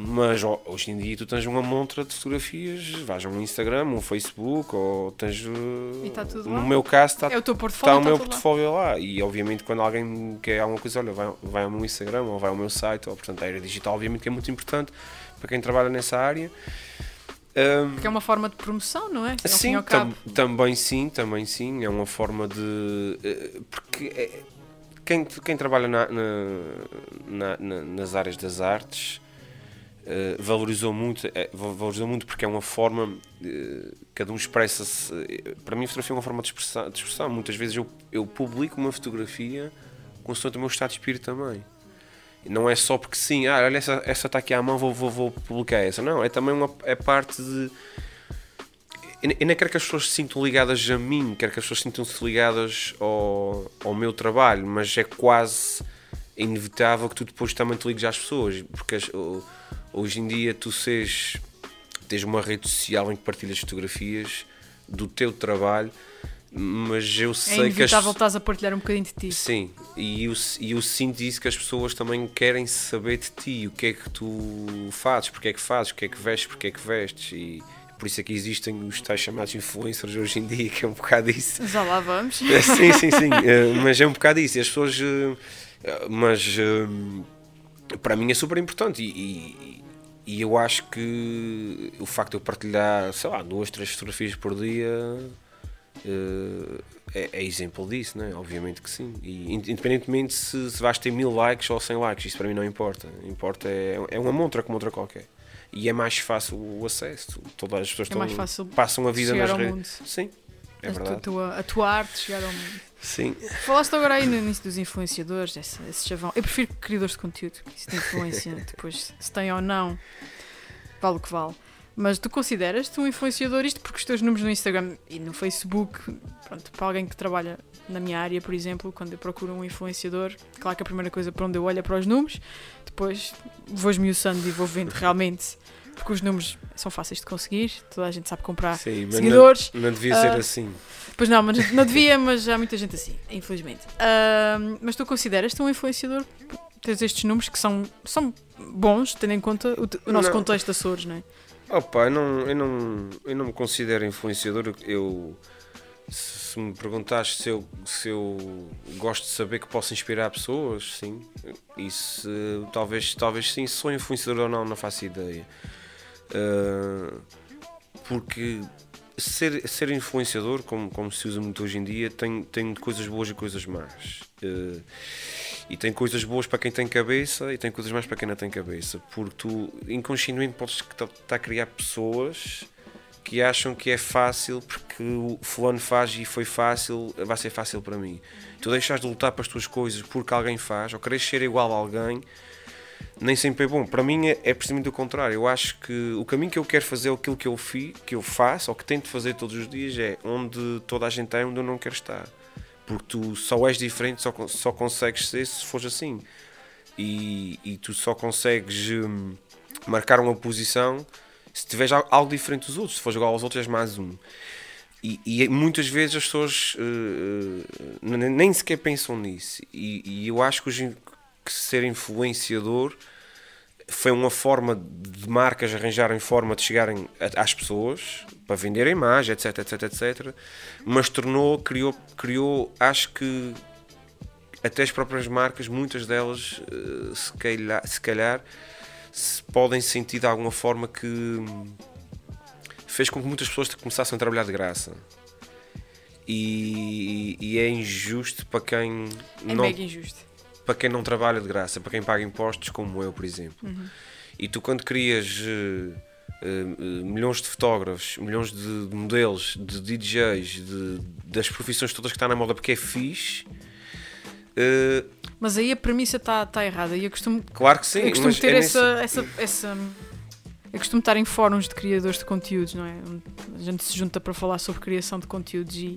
Mas hoje em dia tu tens uma montra de fotografias, vais ao Instagram, um Facebook, ou tens. Tá no lá. meu caso está, é o, teu portfólio, está o tá meu portfólio lá. lá. E obviamente quando alguém quer alguma coisa, olha, vai, vai ao meu Instagram ou vai ao meu site, ou portanto a era digital obviamente que é muito importante para quem trabalha nessa área. Um, Porque é uma forma de promoção, não é? Ao sim, tam, também sim, também sim. É uma forma de. Eh, porque é, quem, quem trabalha na, na, na, nas áreas das artes eh, valorizou muito, uh, valorizou muito porque é uma forma, uh, cada um expressa-se. para mim, a fotografia é uma forma de expressão. De expressão. Muitas vezes eu, eu publico uma fotografia consoante o meu estado de espírito também. Não é só porque sim, ah, olha, essa, essa está aqui à mão, vou, vou, vou publicar essa. Não, é também uma é parte de. Eu nem quero que as pessoas se sintam ligadas a mim, quero que as pessoas se sintam-se ligadas ao, ao meu trabalho, mas é quase inevitável que tu depois também te ligues às pessoas, porque as, hoje em dia tu seres, tens uma rede social em que partilhas fotografias do teu trabalho, mas eu é sei é que. É as... estás a partilhar um bocadinho de ti. Sim, e eu, e eu sinto isso que as pessoas também querem saber de ti, o que é que tu fazes, porque é que fazes, o que é que vestes, porque é que vestes. E por isso é que existem os tais chamados influencers hoje em dia, <laughs> que é um bocado isso. Já lá vamos. <laughs> sim, sim, sim, eh, mas é um bocado isso. E as pessoas. Eh, mas eh, para mim é super importante e, e eu acho que o facto de eu partilhar, sei lá, duas, três fotografias por dia é, é, exemplo disso, né? obviamente que sim. E independentemente se, se vais ter mil likes ou cem likes, isso para mim não importa. Importa é, é uma montra como outra qualquer. E é mais fácil o acesso. Todas as pessoas é estão, passam a vida nas redes. Sim, é verdade. A tua, a tua arte chegar ao mundo. Sim. Falaste agora aí no início dos influenciadores, esse, esse chavão. Eu prefiro criadores de conteúdo, isso tem influência. <laughs> Depois, se tem ou não, vale o que vale. Mas tu consideras-te um influenciador isto porque os teus números no Instagram e no Facebook, pronto, para alguém que trabalha na minha área, por exemplo, quando eu procuro um influenciador, claro que a primeira coisa para onde eu olho é para os números, depois vou esmiuçando e vou vendo realmente porque os números são fáceis de conseguir, toda a gente sabe comprar Sim, seguidores. Não, não devia uh, ser assim. Pois não, mas não devia, mas há muita gente assim, infelizmente. Uh, mas tu consideras-te um influenciador? Tens estes números que são, são bons, tendo em conta o, o nosso não. contexto de Açores, não é? Opa, eu não, eu, não, eu não me considero influenciador. Eu, se me perguntaste se eu, se eu gosto de saber que posso inspirar pessoas, sim. Isso, talvez, talvez sim. Se sou influenciador ou não, não faço ideia. Uh, porque ser, ser influenciador, como, como se usa muito hoje em dia, tem, tem coisas boas e coisas más. Uh, e tem coisas boas para quem tem cabeça e tem coisas más para quem não tem cabeça. Porque tu, inconscientemente, podes estar a criar pessoas que acham que é fácil porque o fulano faz e foi fácil, vai ser fácil para mim. Tu deixas de lutar para as tuas coisas porque alguém faz, ou queres ser igual a alguém nem sempre é bom. Para mim é, é precisamente o contrário. Eu acho que o caminho que eu quero fazer, aquilo que eu, fi, que eu faço, ou que tento fazer todos os dias, é onde toda a gente está, onde eu não quero estar. Porque tu só és diferente, só, só consegues ser se fores assim. E, e tu só consegues hum, marcar uma posição se tiveres algo diferente dos outros. Se fores igual aos outros, és mais um. E, e, muitas vezes as pessoas uh, nem sequer pensam nisso. E, e, eu acho que, hoje, que ser influenciador foi uma forma de marcas arranjarem forma de chegarem às pessoas para venderem mais, etc, etc, etc. Mas tornou, criou, criou, acho que até as próprias marcas, muitas delas, eh, se calhar, se calhar se podem sentir de alguma forma que fez com que muitas pessoas começassem a trabalhar de graça. E, e é injusto para quem é não, mega injusto. Para quem não trabalha de graça, para quem paga impostos como eu, por exemplo. Uhum. E tu quando crias uh, uh, milhões de fotógrafos, milhões de, de modelos, de DJs, de, das profissões todas que está na moda porque é fixe. Uh, mas aí a premissa está tá errada e eu costumo, claro que sim, eu costumo ter é essa, nesse... essa, essa eu costumo estar em fóruns de criadores de conteúdos, não é? A gente se junta para falar sobre criação de conteúdos e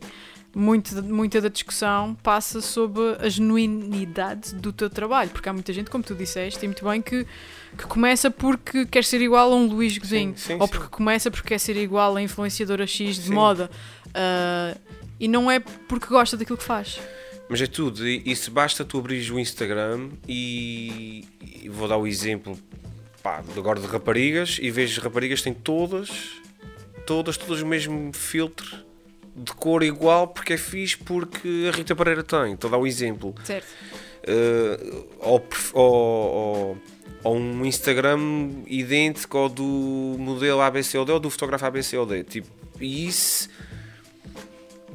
muito, muita da discussão passa sobre a genuinidade do teu trabalho, porque há muita gente, como tu disseste, e muito bem, que, que começa porque quer ser igual a um Luís Godinho, sim, sim, ou porque sim. começa porque quer ser igual a influenciadora X de moda, uh, e não é porque gosta daquilo que faz. Mas é tudo, e, e se basta tu abrir o Instagram e, e vou dar o exemplo pá, agora de raparigas e vejo raparigas têm todas, todas, todas o mesmo filtro de cor igual porque é fixe porque a Rita Pereira tem. Estou a dar um exemplo. Certo. Uh, ou, ou, ou, um Instagram idêntico ao do modelo ABCOD ou do fotógrafo ABCOD. Tipo, e isso.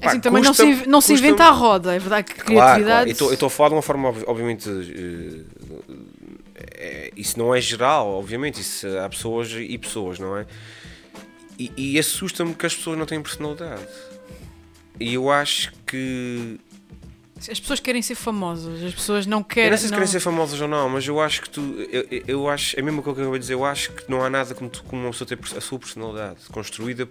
É assim, também custa, não se, não se inventa a roda, é verdade que criatividade. Claro, claro. Eu estou a falar de uma forma, obviamente, é, isso não é geral, obviamente, isso, há pessoas e pessoas, não é? E, e assusta-me que as pessoas não têm personalidade. E eu acho que. As pessoas querem ser famosas, as pessoas não querem. Eu não sei se não... querem ser famosas ou não, mas eu acho que tu. Eu, eu acho. É mesmo o que eu acabei de dizer, eu acho que não há nada como, tu, como uma pessoa ter a sua personalidade construída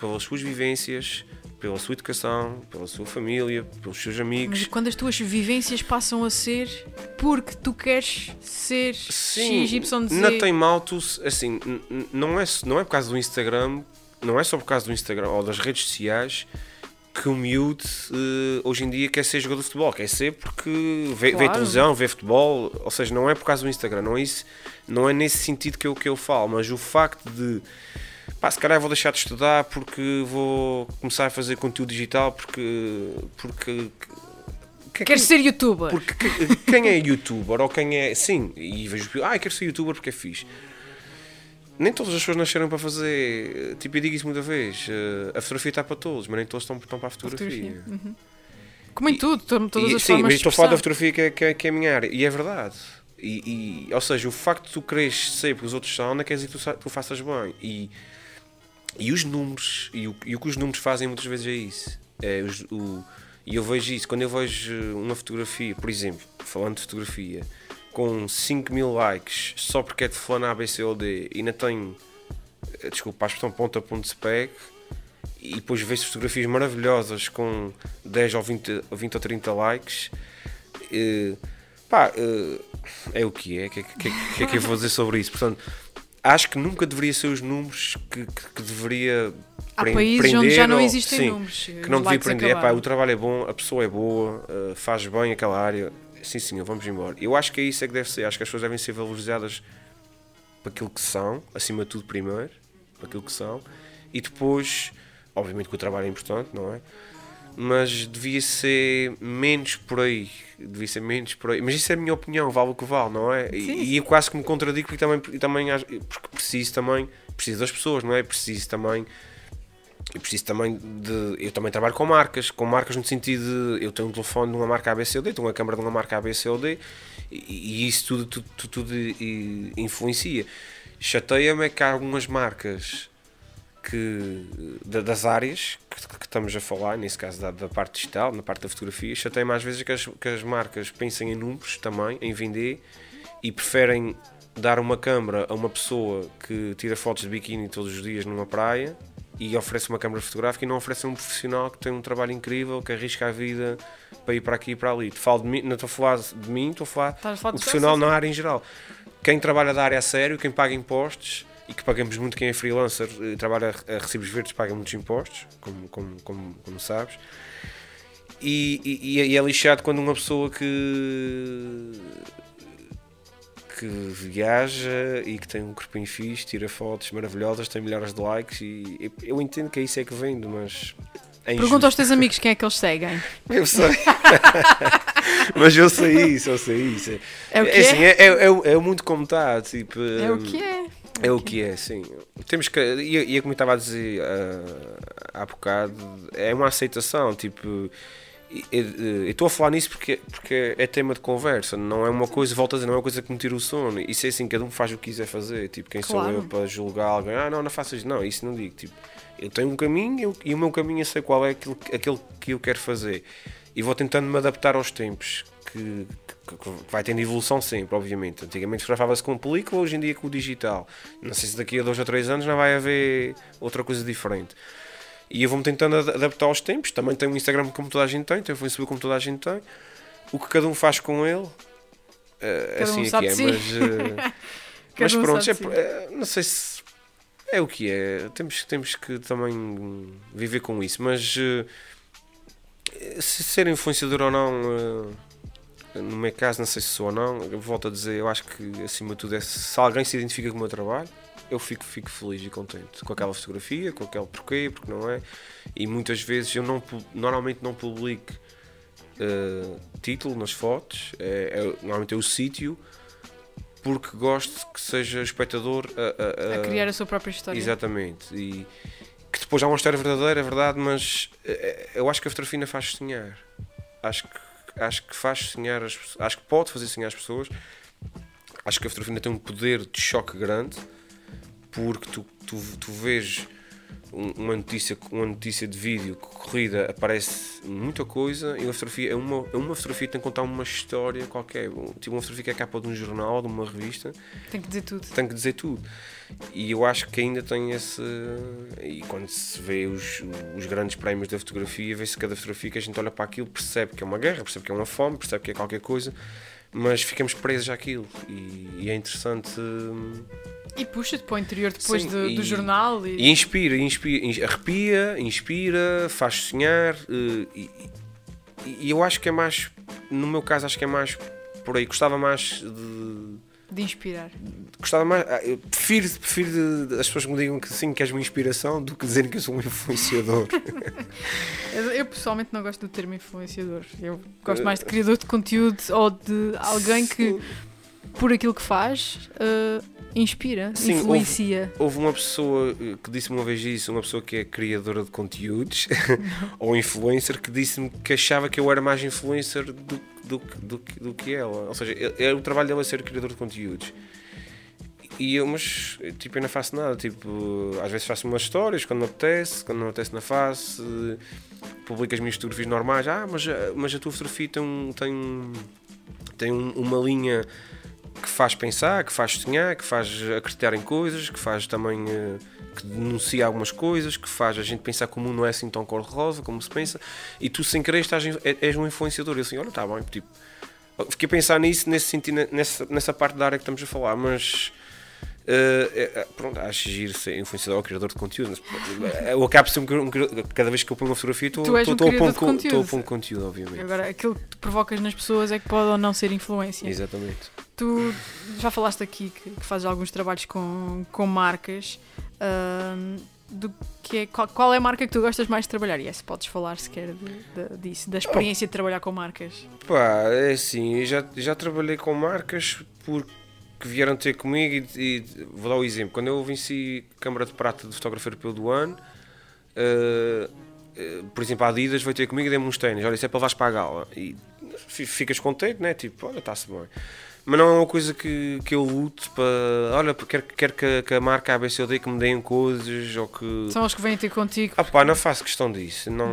pelas suas vivências, pela sua educação, pela sua família, pelos seus amigos. Mas quando as tuas vivências passam a ser porque tu queres ser Sim, X, Y, Z. Não tem mal, tu, assim, não é, não é por causa do Instagram, não é só por causa do Instagram ou das redes sociais que o miúdo uh, hoje em dia quer ser jogador de futebol, quer ser porque vê, claro. vê, televisão, vê futebol, ou seja, não é por causa do Instagram, não é, isso, não é nesse sentido que eu, que eu falo, mas o facto de pá, se calhar vou deixar de estudar porque vou começar a fazer conteúdo digital porque. porque que, Queres ser youtuber? Porque quem é youtuber ou quem é. Sim, e vejo. Ah, quero ser youtuber porque é fixe. Nem todas as pessoas nasceram para fazer. Tipo, eu digo isso muita vez. Eh, a fotografia está para todos, mas nem todos estão, estão para a fotografia. fotografia. Uhum. Como em tudo, todas e, as sim, mas estou a falar da fotografia que é, que é, que é a minha área. E é verdade. E, e, ou seja, o facto de tu queres ser porque os outros são, não quer dizer que tu, tu faças bem. E e os números, e o, e o que os números fazem muitas vezes é isso. É os, o, e eu vejo isso, quando eu vejo uma fotografia, por exemplo, falando de fotografia, com 5 mil likes só porque é de fulano ABC ou D e ainda tem, eh, desculpa, a expressão ponto a ponto spec e depois vês fotografias maravilhosas com 10 ou 20, ou 20 ou 30 likes, eh, pá, eh, é o que é, o que, que, que, é que eu vou dizer sobre isso? Portanto, acho que nunca deveria ser os números que, que, que deveria Há países onde já não ou, existem sim, números. Que não devia prender. Epá, o trabalho é bom, a pessoa é boa, faz bem aquela área. Sim, sim, vamos embora. Eu acho que é isso é que deve ser. Acho que as pessoas devem ser valorizadas para aquilo que são, acima de tudo, primeiro, para aquilo que são, e depois, obviamente que o trabalho é importante, não é? mas devia ser menos por aí. Devia ser menos por aí. Mas isso é a minha opinião, vale o que vale, não é? E, e eu quase que me contradigo porque também, também porque preciso também, preciso das pessoas, não é? Preciso também. Eu preciso também de. Eu também trabalho com marcas, com marcas no sentido de. Eu tenho um telefone de uma marca ABCD, tenho uma câmera de uma marca ABCD e, e isso tudo, tudo, tudo, tudo influencia. Chateia-me é que há algumas marcas que, das áreas que, que, estamos a falar, nesse caso da, da, parte digital, na parte da fotografia, chateia mais vezes que as, que as marcas pensem em números também, em vender e preferem dar uma câmera a uma pessoa que tira fotos de biquíni todos os dias numa praia e oferece uma câmera fotográfica e não oferece um profissional que tem um trabalho incrível, que arrisca a vida para ir para aqui e para ali. Te falo de mim, não estou a falar de mim, estou a falar do profissional na área em geral. Quem trabalha da área a sério, quem paga impostos, e que pagamos muito quem é freelancer e trabalha a recibos verdes paga muitos impostos, como, como, como, como sabes. E, e, e, é lixado quando uma pessoa que, que viaja e que tem um corpinho fixe, tira fotos maravilhosas, tem milhares de likes e eu entendo que é isso é que vende, mas. É Pergunta aos teus amigos quem é que eles seguem. <laughs> Eu sei. <laughs> mas eu sei isso, eu sei isso. É o que é? Assim, é, é, é, é muito como está. Tipo, é o que é. É o que é, sim. Temos que. E, e como eu estava a dizer uh, há bocado, é uma aceitação. Tipo, estou a falar nisso porque, porque é tema de conversa, não é uma coisa, volta a dizer, não é uma coisa que me tira o sono. Isso é assim, cada um faz o que quiser fazer. Tipo, quem claro. sou eu para julgar alguém? Ah, não, não faças isso. Não, isso não digo. Tipo, eu tenho um caminho eu, e o meu caminho eu sei qual é aquilo, aquele que eu quero fazer. E vou tentando me adaptar aos tempos que, que, que vai tendo evolução sempre, obviamente. Antigamente fotografava-se com película, hoje em dia com o digital. Não sei se daqui a dois ou três anos não vai haver outra coisa diferente. E eu vou-me tentando adaptar aos tempos. Também tenho um Instagram como toda a gente tem, tenho um Facebook como toda a gente tem. O que cada um faz com ele, uh, assim um é que <laughs> é. Mas, mas um pronto, é, uh, não sei se é o que é. Temos, temos que também viver com isso. Mas se ser influenciador ou não no meu caso, não sei se sou ou não, volto a dizer, eu acho que acima de tudo é se alguém se identifica com o meu trabalho, eu fico, fico feliz e contente com aquela fotografia, com aquele porquê, porque não é. E muitas vezes eu não, normalmente não publico uh, título nas fotos, é, é, normalmente é o sítio, porque gosto que seja espectador a, a, a, a, criar a sua própria história. Exatamente. E que depois há uma história verdadeira, é verdade, mas uh, eu acho que a fotografia faz sonhar. Acho que acho que faz sonhar as, acho que pode fazer sonhar as pessoas. Acho que a fotografia tem um poder de choque grande porque tu, tu, tu vês uma notícia, uma notícia de vídeo corrida aparece muita coisa e uma fotografia é uma, é uma fotografia que tem que contar uma história qualquer. Tipo uma fotografia que é capa de um jornal, de uma revista. Tem que dizer tudo. Tem que dizer tudo. E eu acho que ainda tem esse. E quando se vê os, os grandes prémios da fotografia, vê-se cada fotografia que a gente olha para aquilo, percebe que é uma guerra, percebe que é uma fome, percebe que é qualquer coisa, mas ficamos presos àquilo. E, e é interessante. E puxa-te para o interior depois Sim, do, e, do, jornal. E... e, inspira, inspira, arrepia, inspira, faz sonhar. Eh, e, e, eu acho que é mais, no meu caso, acho que é mais por aí. Gostava mais de de inspirar. Gostava mais. Ah, eu prefiro, prefiro as pessoas me digam que sim, que és uma inspiração do que dizerem que eu sou um <laughs> influenciador. <laughs> eu pessoalmente não gosto do termo influenciador. Eu gosto mais de criador de conteúdo ou de alguém que, por aquilo que faz, uh, inspira, sim, influencia. Houve, houve, uma pessoa eh, que disse-me uma vez isso, uma pessoa que é criadora de conteúdos <laughs> ou influencer, que disse-me que achava que eu era mais influencer do do, do, do que ela. Ou seja, é, é o trabalho dela ser criador de conteúdos. E eu, mas, tipo, eu não faço nada. Tipo, às vezes faço umas histórias quando me apetece, quando não apetece, não faço. Publico as minhas fotografias normais. Ah, mas, mas a tua fotografia tem, tem, tem uma linha que faz pensar, que faz sonhar, que faz acreditar em coisas, que faz também. Uh, que denuncia algumas coisas, que faz a gente pensar que o mundo não é assim tão cor-de-rosa como se pensa, e tu sem querer estás, é, és um influenciador. E assim, olha, está bem, tipo, fiquei a pensar nisso, nesse sentido, nessa, nessa parte da área que estamos a falar, mas. Uh, pronto, acho giro ser influenciador ou criador de conteúdo. Mas, eu acabo por ser um, um, cada vez que eu ponho uma fotografia, estou um a pôr conteúdo, obviamente. Agora, aquilo que tu provocas nas pessoas é que pode ou não ser influência. Exatamente. Tu já falaste aqui que, que fazes alguns trabalhos com, com marcas. Uh, do que é, qual, qual, é a marca que tu gostas mais de trabalhar? E é, se podes falar sequer de, de, disso, da experiência de trabalhar com marcas. Pá, é assim, já, já trabalhei com marcas porque vieram ter comigo e, e, vou dar o exemplo. Quando eu venci Câmara de Prata de Fotógrafo Europeu do Ano, uh, uh, por exemplo, a Adidas veio ter comigo e deu-me uns ténis. Olha, isso é para levares para a gala. E ficas contente, né? Tipo, olha, está-se bem mas não é uma coisa que, que eu luto para. Olha, quero, quero que, que a marca ABCD que me deem coisas ou que. São os que vêm ter contigo. Ah, pá, não faço questão disso. Não,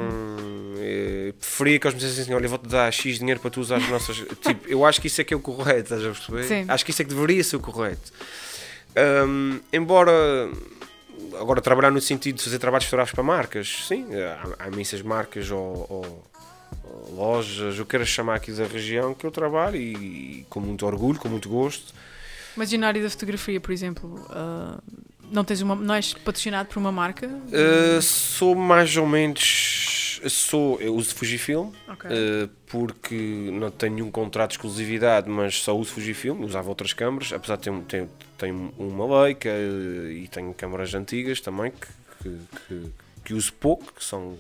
é, preferia que eles me dissessem assim: olha, vou-te dar X dinheiro para tu usar as nossas. <laughs> tipo, eu acho que isso é que é o correto, estás a perceber? Sim. Acho que isso é que deveria ser o correto. Um, embora agora trabalhar no sentido de fazer trabalhos fotográficos para marcas, sim, há, há imensas marcas ou, ou lojas, eu quero chamar aqui da região que eu trabalho e, e, com muito orgulho, com muito gosto. Mas e na área da fotografia, por exemplo, uh, não, tens uma, não és patrocinado por uma marca? Uh, sou mais ou menos sou, eu uso Fujifilm, Ok. eh, porque não tenho nenhum contrato de exclusividade, mas só uso Fujifilm, usava outras câmaras, apesar de ter, ter, tenho uma Leica e tenho câmaras antigas também que, que, que, que uso pouco, que são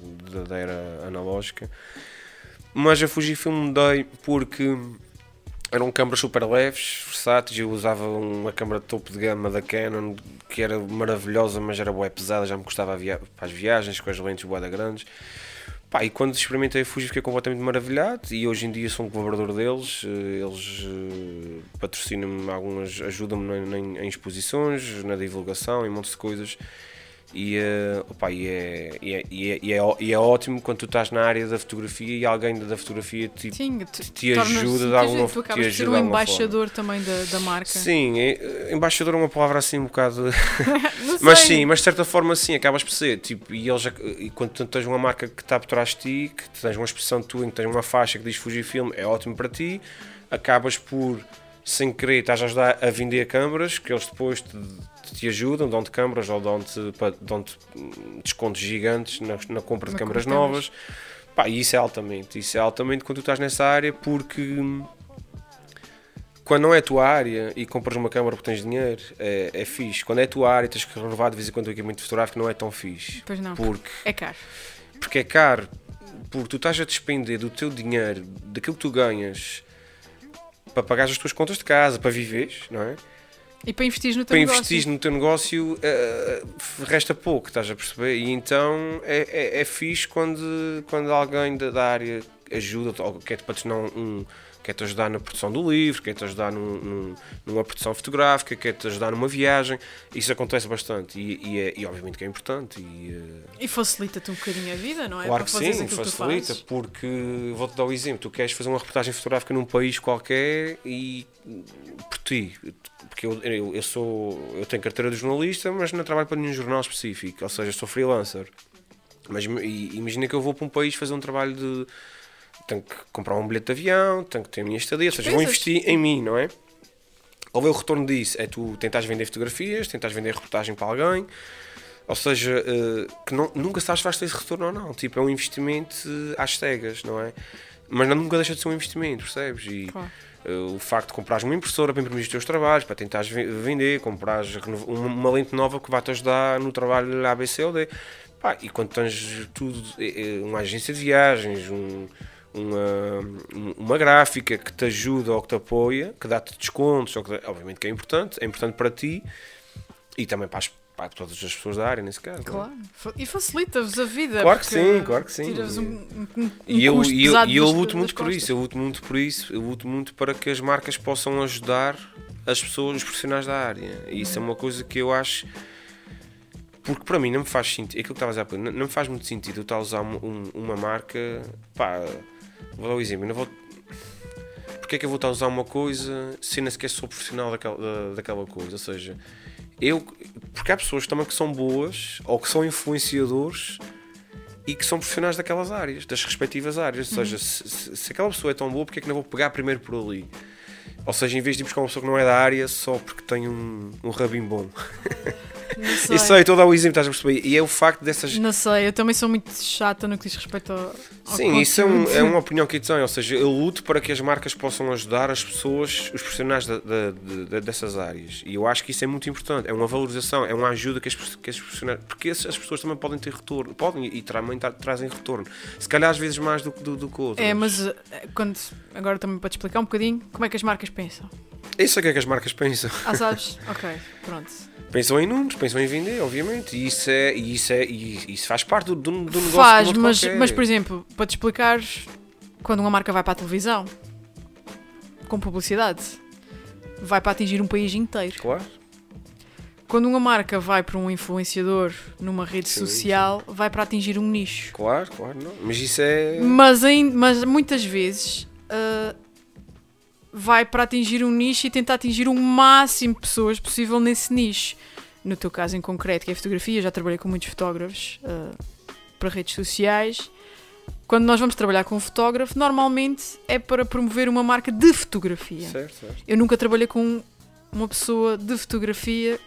da era analógica. Mas a Fujifilm mudei porque eram câmaras super leves, versáteis. Eu usava uma câmara de topo de gama da Canon que era maravilhosa, mas era bué pesada, já me custava via as viagens com as lentes bué grandes. Pá, e quando experimentei a Fuji fiquei completamente maravilhado e hoje em dia sou um colaborador deles, eh, eles eh, patrocinam-me algumas, ajudam-me na- em exposições, na divulgação, em montes de coisas e, eh, opá, e, é, e, é, e, é, e, é, e é ótimo quando tu estás na área da fotografia e alguém da fotografia te, Sim, te, te ajuda de alguma- Tu te acabas de ser um alguma embaixador também da, da marca. Sim, é- embaixador é uma palavra assim um bocado <laughs> <laughs> mas sim, mas de certa forma sim, acabas por ser. Tipo, e, eles, e quando tu tens uma marca que está por trás de ti, que tens uma expressão tua, que tens uma faixa que diz Fujifilm, é ótimo para ti, acabas por, sem querer, estás a ajudar a vender câmaras, que eles depois te, te ajudam, dão-te câmaras ou dão-te dão-te, hum, descontos gigantes na, na compra de câmaras novas. Pá, e isso é altamente, isso é altamente quando tu estás nessa área, porque hum, quando não é a tua área e compras uma câmara porque tens dinheiro, é, é fixe. Quando é a tua área e tens que renovar de vez em quando o equipamento fotográfico, não é tão fixe. Pois não. Porque, É caro. porque é caro. Porque tu estás a despender do teu dinheiro, daquilo que tu ganhas, para pagar as tuas contas de casa, para viveres, não é? E para investir no teu para negócio. investir no teu negócio eh, resta pouco, estás a perceber? E então é, é, é fixe quando, quando alguém da, da área ajuda, ou quer-te patrocinar um. Quer-te ajudar na produção do livro, quer-te ajudar num, num- numa produção fotográfica, quer-te ajudar numa viagem. Isso acontece bastante e, e, é, e obviamente que é importante. E, eh, E facilita-te um bocadinho a vida, não é? Claro que sim, que facilita, fazes. porque vou-te dar o exemplo, tu queres fazer uma reportagem fotográfica num país qualquer e por ti, porque eu, eu, eu sou eu tenho carteira de jornalista, mas não trabalho para nenhum jornal específico, ou seja, sou freelancer. Mas imagina que eu vou para um país fazer um trabalho de tenho que comprar um bilhete de avião, tenho que ter a minha estadia, ou seja, vou investir em mim, não é? É o retorno disso? É tu tentares vender fotografias, tentares vender reportagem para alguém, ou seja, eh, que não- nunca sabes se vais ter esse retorno ou não. Tipo, é um investimento às cegas, não é? Mas não- nunca deixa de ser um investimento, percebes? E Claro. O facto de comprares uma impressora para imprimir os teus trabalhos, para tentares ve- vender, comprares uma, lente nova que vai te ajudar no trabalho ABC ou D. Pá, e quando tens tudo, eh, eh, uma agência de viagens, um- uma, um- uma gráfica que te ajuda ou que te apoia, que dá-te descontos, que obviamente que é importante, é importante para ti e também para, as- para todas as pessoas da área, nesse caso. é? Claro. E facilita-vos a vida. Claro que sim, claro que sim. Um, um, um E eu, e eu, eu das- luto muito por costas. isso, eu luto muito por isso, eu luto muito para que as marcas possam ajudar as pessoas, os profissionais da área. E isso é uma coisa que eu acho. Porque para mim não me faz sentido, é aquilo que estava a dizer não, me faz muito sentido eu estar a usar um- um- uma marca. Pá, vou dar um exemplo, eu não vou. Porque é que eu vou estar a usar uma coisa se eu nem sequer sou profissional daquela, da- daquela coisa? Ou seja, eu. Porque há pessoas também que são boas ou que são influenciadores e que são profissionais daquelas áreas, das respectivas áreas. Ou seja, se, se- aquela pessoa é tão boa, porque é que não vou pegar primeiro por ali? Ou seja, em vez de buscar uma pessoa que não é da área só porque tem um, um rabinho bom. <laughs> Isso aí, estou a dar o exemplo, estás a perceber? E é o facto dessas. Não sei, eu também sou muito chata no que diz respeito ao. ao Sim, isso é, um- é uma opinião que eu tenho. Ou seja, eu luto para que as marcas possam ajudar as pessoas, os profissionais da- da- dessas áreas. E eu acho que isso é muito importante. É uma valorização, é uma ajuda que as, que as profissionais. Porque as as pessoas também podem ter retorno. Podem e também tra- trazem retorno. Se calhar às vezes mais do, que- do, do que outras. É, mas eh, quando, agora também para te explicar um bocadinho como é que as marcas pensam. Isso é que é que as marcas pensam. Ah, sabes? <laughs> ok, pronto. Pensam em números, pensam em vender, obviamente. E isso, é, e isso, é, e isso faz parte do, do, do negócio. Faz, outro mas, qualquer. mas por exemplo, para te explicar, quando uma marca vai para a televisão com publicidade, vai para atingir um país inteiro. Claro. Quando uma marca vai para um influenciador numa rede Sim, social, vai para atingir um nicho. Claro, claro, não. Mas isso é. Mas, ain- mas muitas vezes ah, vai para atingir um nicho e tentar atingir o máximo de pessoas possível nesse nicho. No teu caso em concreto, que é fotografia, já trabalhei com muitos fotógrafos ah, para redes sociais. Quando nós vamos trabalhar com um fotógrafo, normalmente é para promover uma marca de fotografia. Certo, certo. Eu nunca trabalhei com uma pessoa de fotografia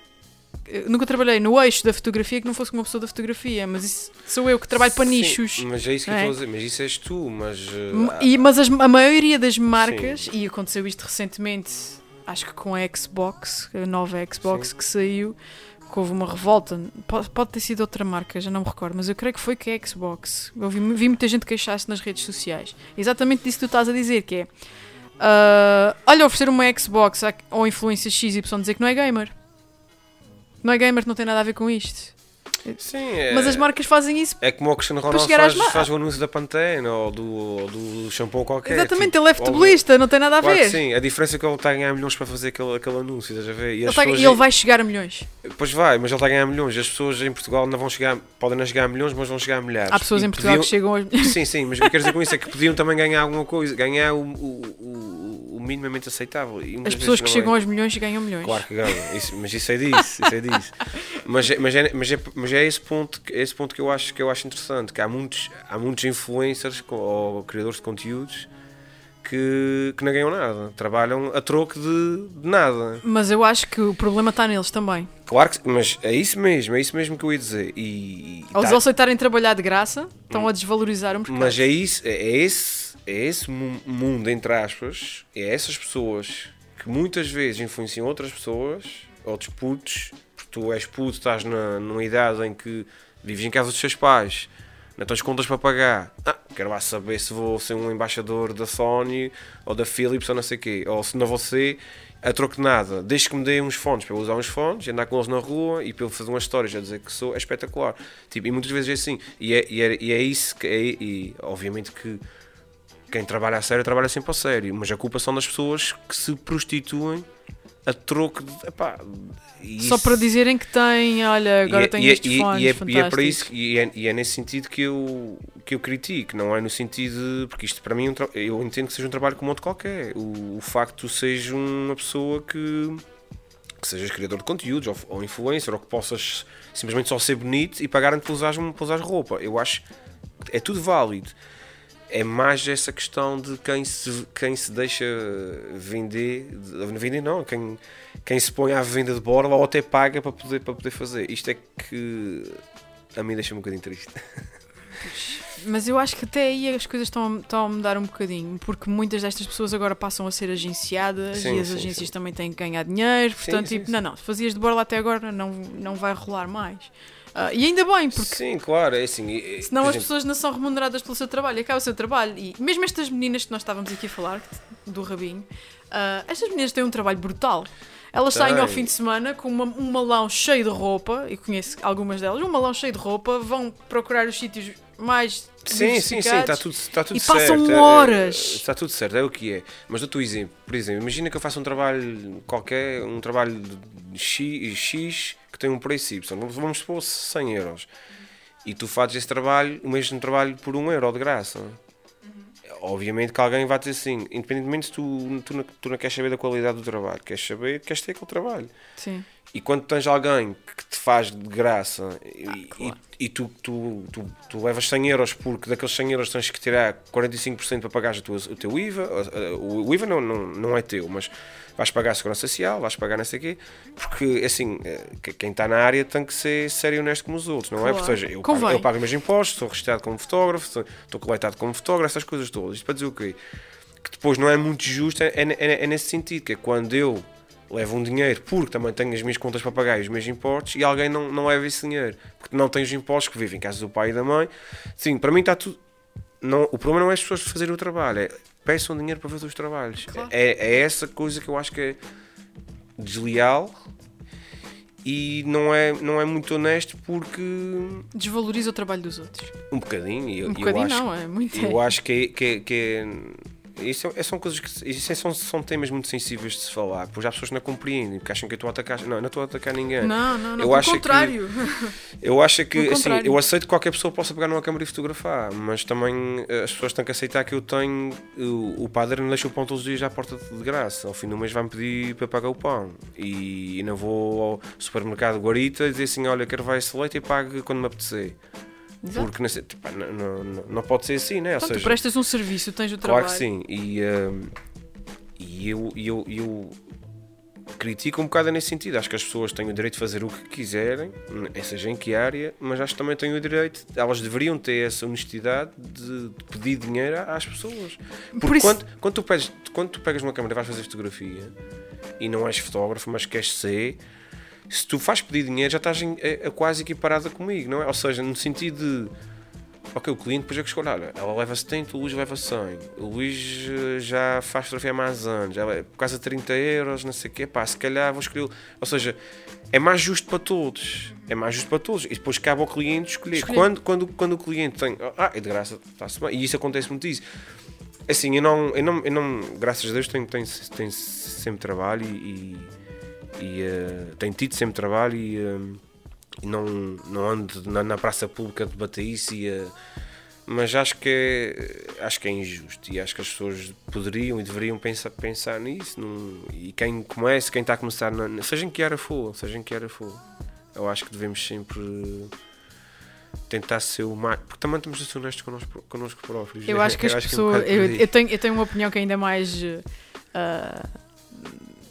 nunca trabalhei no eixo da fotografia que não fosse uma pessoa da fotografia, mas isso sou eu que trabalho para Sim, nichos. Mas é isso que não eu é? estou a dizer, mas isso és tu, mas. uh, E, mas as- a maioria das marcas, e aconteceu isto recentemente, acho que com a Xbox, a nova Xbox Sim. que saiu, que houve uma revolta. Pode, pode ter sido outra marca, já não me recordo, mas eu creio que foi que a Xbox. Eu vi, vi muita gente queixar-se nas redes sociais. Exatamente disso que tu estás a dizer, que é. ah, olha, oferecer uma Xbox ou influência XY dizer que não é gamer. Não é gamer, não tem nada a ver com isto. Sim, é, Mas as marcas fazem isso. é como o Cristiano Ronaldo faz, faz o anúncio da Pantene ou do, ou do shampoo qualquer. Exatamente, tipo, ele é futebolista, não tem nada a Claro ver. sim, a diferença é que ele está a ganhar milhões para fazer aquele, aquele anúncio, estás a ver? E Ele as pessoas- ele vai chegar a milhões. Pois vai, mas ele está a ganhar milhões. As pessoas em Portugal não vão chegar, podem não chegar a milhões, mas vão chegar a milhares. Há pessoas E em Portugal podiam- que chegam aos. <laughs> Sim, sim, mas o que eu quero dizer com isso é que podiam também ganhar alguma coisa, ganhar o, o, o, o minimamente aceitável. As pessoas que chegam é. aos milhões ganham milhões. Claro que ganham, isso- mas isso é disso, isso é disso. <laughs> Mas, é- mas, é, mas, é, mas é esse ponto, que- esse ponto que, eu acho, que eu acho interessante, que há muitos, há muitos influencers ou criadores de conteúdos que, que não ganham nada, trabalham a troco de, de nada. Mas eu acho que o problema está neles também. Claro que mas é isso mesmo, é isso mesmo que eu ia dizer. E, e Ao tá- aceitarem trabalhar de graça, estão a desvalorizar mercado. Mas é isso, é é esse, é esse mu- mundo, entre aspas, é essas pessoas que muitas vezes influenciam outras pessoas, outros putos, tu és puto, estás na, numa idade em que vives em casa dos teus pais, não tens contas para pagar. Ah, quero lá saber se vou ser um embaixador da Sony ou da Philips ou não sei o quê, ou se não vou ser. A troco de nada, desde que me dê uns fones para eu usar uns fones, andar com eles na rua e para eu fazer umas histórias a dizer que sou, é espetacular. Tipo, e muitas vezes é assim. E é, e é, e é isso que é, e obviamente que quem trabalha a sério trabalha sempre a sério, mas a culpa são das pessoas que se prostituem a troco de. Epá, Só para dizerem que têm, olha, agora e é- tenho e é- estes e- fones e é, e é para isso e é, e é nesse sentido que eu que eu critico não é no sentido de- porque isto para mim é eu entendo que seja um trabalho como outro qualquer. O, o facto de tu sejas uma pessoa que que sejas criador de conteúdos ou, ou influencer ou que possas simplesmente só ser bonito e pagarem-te usares, para usares roupa. Eu acho que é tudo válido é mais essa questão de quem se, quem se deixa vender, de- vender não, quem, quem se põe à venda de borla ou até paga para poder, para poder fazer. Isto é que a mim deixa um bocadinho triste. Mas eu acho que até aí as coisas estão, a- estão a mudar um bocadinho, porque muitas destas pessoas agora passam a ser agenciadas Sim, e as sim, agências sim. também têm que ganhar dinheiro, portanto, tipo, não, não, se fazias de borla até agora não, não vai rolar mais. Ah, e ainda bem, porque Sim, claro, é assim. e- e, senão as pessoas não são remuneradas pelo seu trabalho, e acaba o seu trabalho. E mesmo estas meninas que nós estávamos aqui a falar, do Rabinho, ah, estas meninas têm um trabalho brutal. Elas saem ao fim de semana com uma- um malão cheio de roupa, e conheço algumas delas, um malão cheio de roupa, vão procurar os sítios mais Sim, sim, sim, está tudo, está tudo E certo. passam é- é- horas. está tudo certo, é o que é. Mas dou-te um exemplo. Por exemplo, imagina que eu faço um trabalho qualquer, um trabalho de X, X que tem um preço Y. Vamos- supor 100 euros. E tu fazes esse trabalho, o mesmo trabalho por um euro de graça. Obviamente que alguém vai dizer assim, independentemente se tu, tu, tu não queres saber da qualidade do trabalho, queres saber, queres ter aquele trabalho. Sim. E quando tens alguém que te faz de graça e, e- e tu, tu, tu, tu levas 100 euros porque daqueles 100 euros tens que tirar 45% para pagar o teu IVA, uh, uh, o IVA não, não, não é teu, mas vais pagar a segurança social, vais pagar não sei o quê, porque assim, eh, que- quem está na área tem que ser sério e honesto como os outros, não é? Claro. Ou seja, eu pago, eu pago os meus impostos, sou registrado como fotógrafo, sou- estou coletado como fotógrafo, essas coisas todas. Isto para dizer o quê? Que depois não é muito justo, é, é- é nesse sentido, que é quando eu levo um dinheiro porque também tenho as minhas contas para pagar e os meus impostos e alguém não, não leva esse dinheiro porque não tem os impostos que vivem em casa do pai e da mãe. Sim, para mim está tudo. Não, o problema não é as pessoas fazerem o trabalho, é peçam dinheiro para fazer os trabalhos. Claro. É, é essa coisa que eu acho que é desleal e não é, não é muito honesto porque Desvaloriza o trabalho dos outros. um bocadinho. eu- Um eu bocadinho acho não, é muito. eu acho que é. Que, é- que é- isso é- são coisas que isso é- são, são temas muito sensíveis de se falar, pois há pessoas que não compreendem, porque acham que eu estou a atacar. Não, não estou a atacar ninguém. Não, não, não. Eu acho que- contrário. <laughs> Eu acho que assim, contrário. eu aceito que qualquer pessoa possa pegar numa câmera e fotografar, mas também eh, as pessoas têm que aceitar que eu tenho. O, o padre não deixa o pão todos os dias à porta de graça. Ao fim do mês vai-me pedir para pagar o pão. E, não vou ao supermercado Guarita e dizer assim: olha, quero vai esse leite e pague quando me apetecer. Exato. Porque tipo, não, não, não- pode ser assim, né? Ou Portanto, tu seja, prestas um serviço, tens o Claro trabalho. que sim. E, hum, e eu, eu, eu critico um bocado nesse sentido. Acho que as pessoas têm o direito de fazer o que quiserem, seja em que área, mas acho que também têm o direito, elas deveriam ter essa honestidade de, pedir dinheiro às pessoas. Porque Por isso... quando, quando, tu pedes, quando tu pegas uma câmera e vais fazer fotografia e não és fotógrafo, mas queres ser, se tu fazes pedir dinheiro já estás em, a, a quase equiparada comigo, não é? Ou seja, no sentido de Ok, o cliente depois é que escolhe, olha, ela leva 70, o Luís leva 100. O Luís eh, já faz fotografia há mais anos, já por causa de 30 euros, não sei o quê, pá, se calhar vou escolher. Ou seja, é mais justo para todos. É mais justo para todos. E depois cabe ao cliente escolher. escolher. Quando, quando, quando o cliente tem, ah, é de graça, está-se bem. E isso acontece muito isso. Assim, eu não, eu não, eu não graças a Deus, tenho, tenho, tenho sempre trabalho e, e uh, tenho tido sempre trabalho e. Uh, e não, não ando na, na praça pública a debater isso e a, mas acho que é, acho que é injusto e acho que as pessoas poderiam e deveriam pensar, pensar nisso num, e quem começa, quem está a começar na, seja em que área for, seja em que área for eu acho que devemos sempre tentar ser o mais porque também estamos a ser honestos connosco, connosco próprios eu acho que <laughs> as pessoas que é um eu, eu, tenho, eu tenho uma opinião que é ainda mais uh,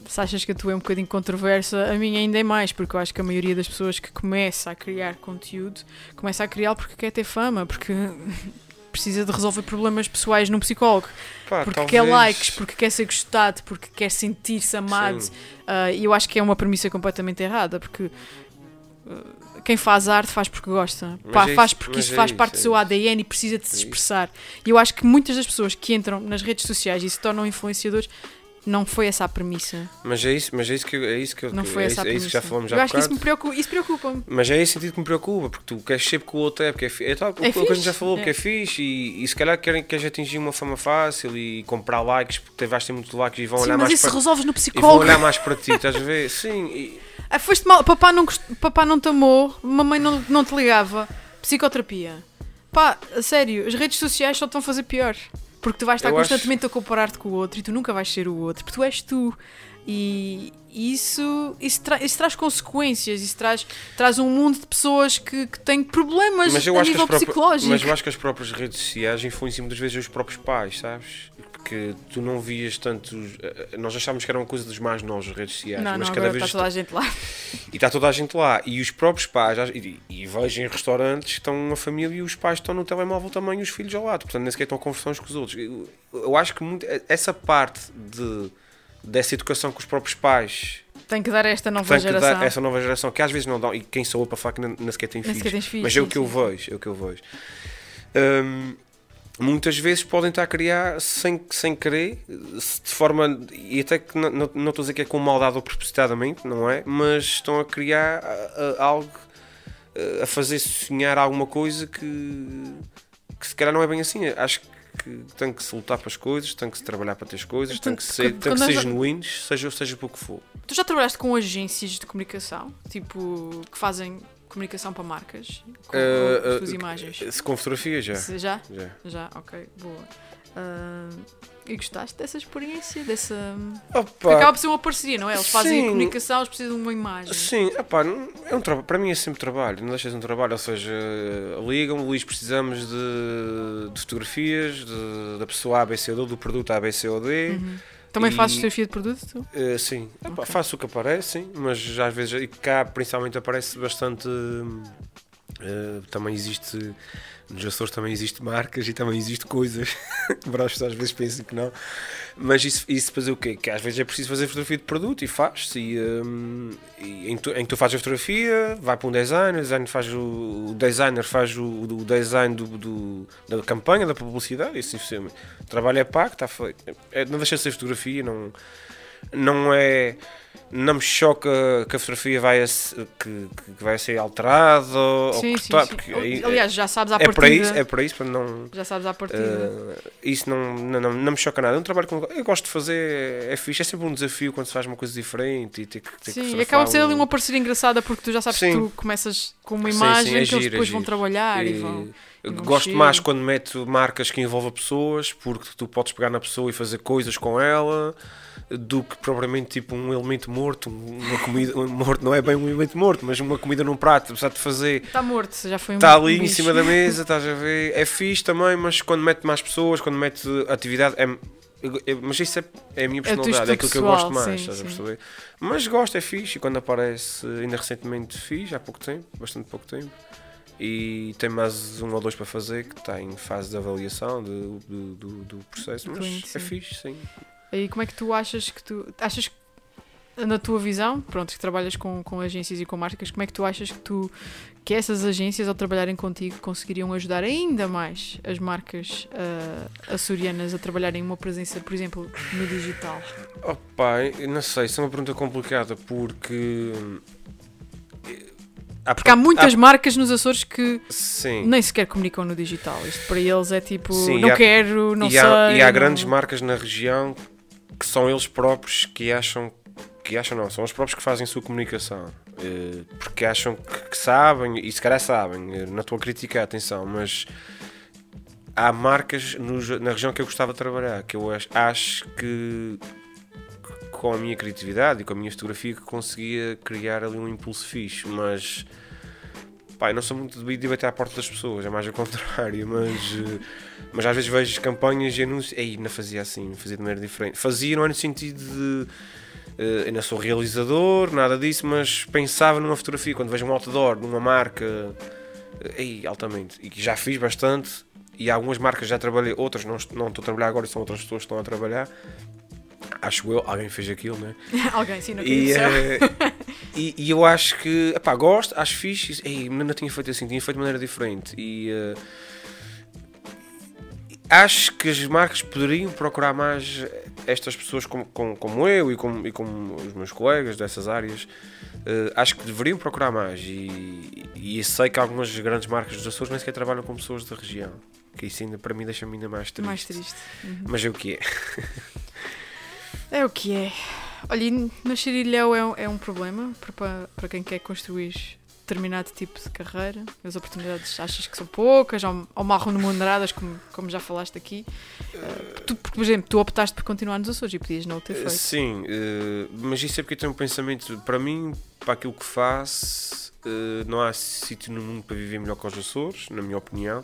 se achas que a tua é um bocadinho controversa, a minha ainda é mais, porque eu acho que a maioria das pessoas que começa a criar conteúdo começa a criá-lo porque quer ter fama, porque <laughs> precisa de resolver problemas pessoais num psicólogo, Pá, porque talvez... quer likes, porque quer ser gostado, porque quer sentir-se amado. Uh, e eu acho que é uma premissa completamente errada, porque uh, quem faz arte faz porque gosta, Pá, é faz porque isso é faz parte do seu ADN é e precisa de se expressar. E eu acho que muitas das pessoas que entram nas redes sociais e se tornam influenciadores não foi essa a premissa. Mas é isso, mas é isso que, é isso que não foi é essa isso, é isso que já falamos já Eu acho que isso me preocupa, isso preocupa-me. Mas é esse sentido que me preocupa, porque tu queres ser porque o outro é, porque é, é tal, é o que a gente já falou, é. porque é fixe e, e se calhar querem, queres atingir uma fama fácil e comprar likes porque vais ter muitos likes e vão Sim, olhar mas mais isso resolves no psicólogo. E vão olhar mais para ti, estás a ver? <laughs> Sim. E... Ah, foste mal, papá não, papá não te amou, mamãe não, não te ligava. Psicoterapia. Pá, sério, as redes sociais só estão a fazer pior. Porque tu vais estar eu constantemente acho... a comparar-te com o outro e tu nunca vais ser o outro, porque tu és tu. E isso, isso, tra isso traz consequências, isso traz, traz um mundo de pessoas que, que têm problemas a nível psicológico. Mas eu acho que as próprias redes sociais influenciam muitas vezes os próprios pais, sabes? Porque tu não vias tanto. Eh, nós achávamos que era uma coisa dos mais novos as redes sociais. Não, mas não, cada vez está toda a gente lá. E está toda a gente lá. E os próprios pais, e, e vejo em restaurantes que estão uma família e os pais estão no telemóvel também e os filhos ao lado. Portanto, nem sequer estão a conversar uns com os outros. Eu, eu acho que muito, essa parte de dessa educação com os próprios pais. Tem que dar esta nova tem geração. Que dar essa nova geração que às vezes não dão. E quem sou eu para falar que nem, sequer tem filhos. Mas é o que eu vejo. É o que eu vejo. Hum, muitas vezes podem estar a criar sem, sem querer, de forma. E até que não, não, não estou a dizer que é com maldade ou propositadamente, não é? Mas estão a criar a, a, algo. A fazer sonhar alguma coisa que. que se calhar não é bem assim. Acho que que tem que se lutar para as coisas, tem que se trabalhar para ter as coisas, então, tem que ser, tem que ser já... genuínos, seja, seja pouco for. Tu já trabalhaste com agências de comunicação, tipo, que fazem comunicação para marcas, com, uh, com as tuas uh, imagens? Com fotografia já. Já? Já. Já, ok, boa. Uh, e gostaste dessa experiência? Dessa... Opa, acaba por ser uma parceria, não é? Eles fazem sim, a comunicação, eles precisam de uma imagem. Sim, opa, é um. Para mim é sempre trabalho, não deixas um trabalho. Ou seja, ligam, Luís, precisamos de, de fotografias de, da pessoa ABCD, do produto ABCOD. Uhum. Também e, fazes fotografia de produto? Uh, sim, okay. faço o que aparece, sim, mas às vezes, e cá principalmente aparece bastante. Uh, também existe nos Açores também existe marcas e também existe coisas. <laughs> Para as pessoas às vezes pensam que não. Mas isso, isso fazer o quê? Que às vezes é preciso fazer fotografia de produto e faz-se. E, um, e em, tu, em que tu fazes a fotografia, vai para um designer, o designer faz o, o designer faz o, o design do, do, da campanha, da publicidade. E assim, o trabalho é pago, está feito. É, não deixa de ser fotografia, não, não é não me choca que a fotografia vai a, que, que vai ser alterada sim, ou cortada. Porque aí, Aliás, já sabes à é partida. Para isso, é para isso, para não. Já sabes à partida. Uh, isso não, não, não, me choca nada. É um trabalho que eu gosto de fazer, é fixe. É sempre um desafio quando se faz uma coisa diferente e ter que. Ter sim, que e acaba de ser ali uma parceria engraçada porque tu já sabes sim. que tu começas com uma imagem sim, é que eles depois é vão trabalhar e, e vão. Gosto mais quando meto marcas que envolvem pessoas, porque tu podes pegar na pessoa e fazer coisas com ela do que propriamente tipo um elemento morto, uma comida morto, não é bem um elemento morto, mas uma comida num prato, apesar de fazer. Está morto, já foi um Está ali bicho. em cima da <laughs> mesa, estás a ver? É fixe também, mas quando mete mais pessoas, quando mete atividade, é, mas isso é, é a minha personalidade, é, aquilo que eu gosto mais, sim, estás a perceber? Mas gosto, é fixe, e quando aparece, ainda recentemente fiz, há pouco tempo, bastante pouco tempo, e tem mais um ou dois para fazer que está em fase de avaliação do, do, do, do processo, mas cliente, é fixe, sim. E como é que tu achas que tu achas que na tua visão, pronto, que trabalhas com, com agências e com marcas, como é que tu achas que tu que essas agências ao trabalharem contigo conseguiriam ajudar ainda mais as marcas uh, açorianas a trabalharem uma presença, por exemplo, no digital? Oh pai, não sei, isso é uma pergunta complicada porque Há, porque há muitas há... marcas nos Açores que Sim. nem sequer comunicam no digital. Isto para eles é tipo, Sim, não há... quero, não e sei. E há não... grandes marcas na região que são eles próprios que acham que acham não, são os próprios que fazem sua comunicação. Eh, porque acham que, sabem, e se calhar sabem, eh, não estou a criticar, atenção, mas há marcas na região que eu gostava de trabalhar, que eu acho, acho que com a minha criatividade e com a minha fotografia que conseguia criar ali um impulso fixe, mas pá, não sou muito de bater à porta das pessoas, é mais ao contrário, <laughs> mas, eh, mas às vezes vejo campanhas e anúncios, ei, não fazia assim, fazia de maneira diferente. Fazia não é no sentido de Uh, ainda sou realizador, nada disso, mas pensava numa fotografia quando vejo um outdoor numa marca, uh, ei, altamente, e que já fiz bastante, e algumas marcas já trabalhei, outras não, não estou a trabalhar agora, são outras pessoas que estão a trabalhar. Acho eu, alguém fez aquilo, né? <laughs> alguém, sim, não e, uh, e, e eu acho que, epá, gosto, acho fixe, ei, não tinha feito assim, tinha feito de maneira diferente. E uh, acho que as marcas poderiam procurar mais estas pessoas como, como, como eu e como, e como os meus colegas dessas áreas. Uh, acho que deveriam procurar mais e, e sei que algumas grandes marcas dos Açores nem sequer trabalham com pessoas da região que isso ainda para mim deixa-me ainda mais triste, mais triste. Uhum. mas é o que é <laughs> é o que é olha, nascer ilhéu é, é um problema para, para quem quer construir determinado tipo de carreira? As oportunidades achas que são poucas ou, ou mal remuneradas, como, como já falaste aqui? Uh, tu, por exemplo, tu optaste por continuar nos Açores e podias não o ter feito. Sim, uh, mas isso é porque eu tenho um pensamento, para mim, para aquilo que faço, uh, não há sítio no mundo para viver melhor que os Açores, na minha opinião.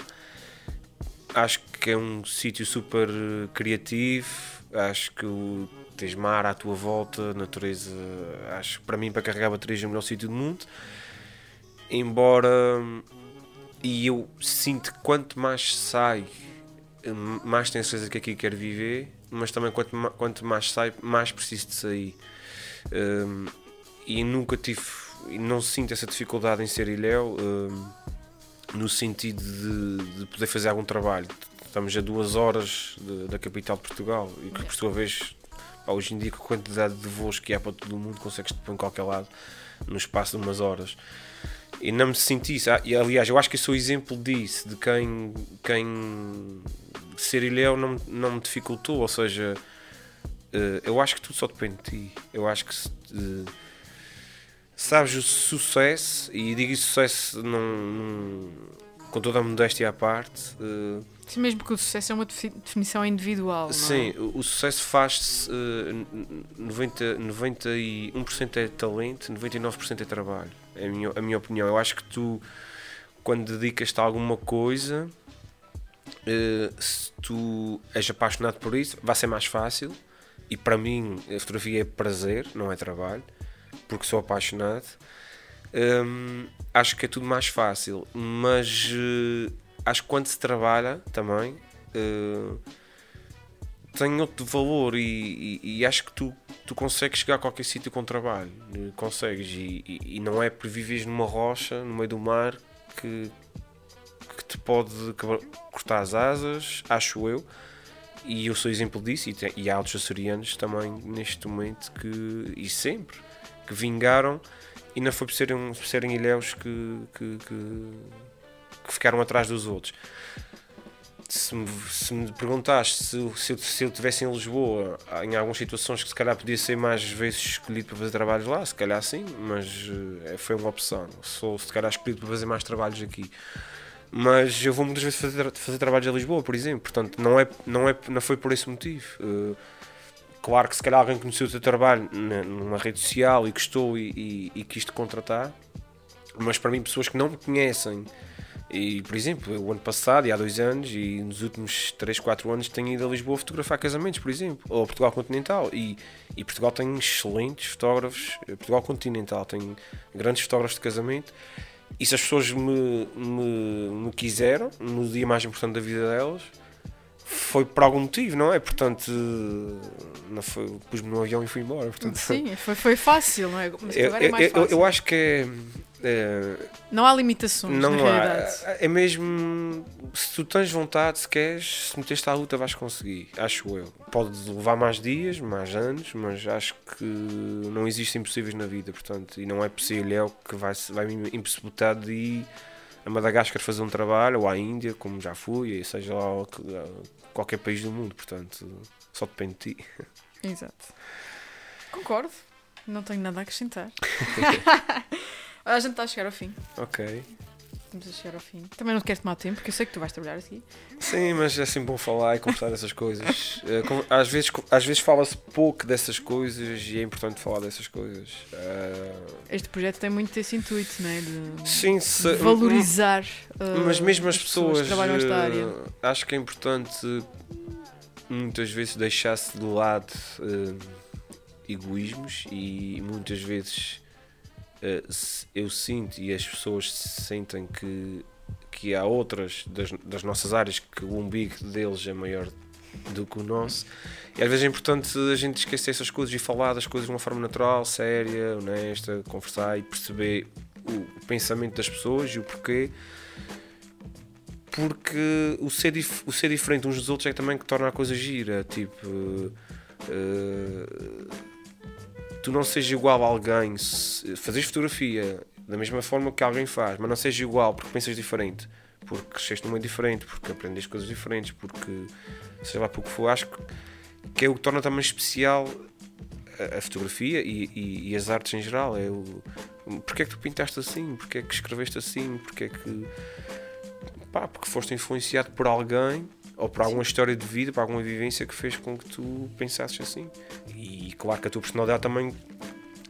Acho que é um sítio super criativo, acho que o, tens mar à tua volta, natureza, acho que para mim, para carregar baterias, é o melhor sítio do mundo embora e eu sinto que quanto mais sai mais tenho certeza que aqui quero viver mas também quanto, quanto mais sai mais preciso de sair. Um, e nunca tive não sinto essa dificuldade em ser ilhéu um, no sentido de, de, poder fazer algum trabalho. Estamos a duas horas de, da capital de Portugal e que por sua vez hoje em dia com a quantidade de voos que há para todo o mundo consegues te pôr em qualquer lado no espaço de umas horas e não me senti isso. Ah, e, aliás, eu acho que eu sou exemplo disso, de quem, quem ser ilhéu não, não me dificultou. Ou seja, uh, eu acho que tudo só depende de ti. Eu acho que uh, sabes o sucesso, e digo sucesso num, com toda a modéstia à parte. Uh, Sim, mesmo que o sucesso é uma definição individual. Sim, é? o, o, sucesso faz-se uh, 90, 91% é talento, 99% é trabalho. É a minha, a minha opinião. Eu acho que tu, quando dedicas-te a alguma coisa, uh, se tu és apaixonado por isso, vai ser mais fácil. E para mim, a fotografia é prazer, não é trabalho, porque sou apaixonado. Um, acho que é tudo mais fácil, mas uh, acho que quando se trabalha também uh, tem outro valor e, e, e, acho que tu, tu consegues chegar a qualquer sítio com trabalho, consegues e, e, não é por viveres numa rocha no meio do mar que, que te pode cortar as asas, acho eu. E eu sou exemplo disso, e, tem, e há outros açorianos também neste momento que, e sempre, que vingaram e não foi por serem, por serem ilhéus que, que, que, que, ficaram atrás dos outros. Se me, se me perguntaste se, se, eu, se eu estivesse em Lisboa, em algumas situações que se calhar podia ser mais vezes escolhido para fazer trabalhos lá, se calhar sim, mas uh, foi uma opção. Sou se calhar escolhido para fazer mais trabalhos aqui. Mas eu vou muitas vezes fazer, fazer trabalhos a Lisboa, por exemplo, portanto não, é, não, é, não foi por esse motivo. Uh, Claro que se calhar alguém conheceu o teu trabalho numa rede social e gostou e, e, e quis te contratar, mas para mim, pessoas que não me conhecem E, por exemplo, o ano passado e há dois anos e nos últimos 3, 4 anos tenho ido a Lisboa fotografar casamentos, por exemplo, ou a Portugal Continental. E, e Portugal tem excelentes fotógrafos, Portugal Continental tem grandes fotógrafos de casamento. E se as pessoas me, me, me quiseram, no dia mais importante da vida delas, foi por algum motivo, não é? Portanto, não foi, pus-me no avião e fui embora. Portanto, Sim, foi, foi fácil, não é? Mas agora é mais eu, fácil. eu, eu acho que é, é, Não há limitações, não há, realidade. é mesmo se tu tens vontade, se queres, se meteste à luta vais conseguir, acho eu. Pode levar mais dias, mais anos, mas acho que não existem impossíveis na vida, portanto, e não é possível que vai, vai me impossibilitar de ir a Madagascar fazer um trabalho, ou à Índia, como já fui, e seja lá o que- qualquer país do mundo, portanto, só depende de ti. Exato. Concordo. Não tenho nada a acrescentar. <laughs> a gente está a chegar ao fim. Ok. Estamos a chegar ao fim. Também não te quero tomar tempo, porque eu sei que tu vais trabalhar aqui. Sim, mas é sempre bom falar e conversar dessas coisas. <laughs> Eh, Às vezes, às vezes fala-se pouco dessas coisas e é importante falar dessas coisas. Eh, Este projeto tem muito esse intuito, não é? De, Sim, de se, valorizar. mas uh, mesmo as pessoas, que trabalham nesta área. acho que é importante muitas vezes deixar-se de lado eh, egoísmos e muitas vezes eu sinto e as pessoas sentem que, que há outras das, das nossas áreas que o umbigo deles é maior do que o nosso e às vezes é importante a gente esquecer essas coisas e falar das coisas de uma forma natural, séria, honesta, conversar e perceber o pensamento das pessoas e o porquê porque o ser, o ser diferente uns dos outros é também que torna a coisa gira. Tipo, eh, tu não sejas igual a alguém, fazes fotografia da mesma forma que alguém faz, mas não seja igual porque pensas diferente, porque cresceste meio diferente, porque aprendeste coisas diferentes, porque sei lá porque for. Acho que, que é o que torna também especial a, a fotografia e, e- e as artes em geral. É o, porque é que tu pintaste assim? Porque é que escreveste assim? Porque é que pá, porque foste influenciado por alguém ou por alguma história de vida, por alguma vivência que fez com que tu pensasses assim. E claro que a tua personalidade também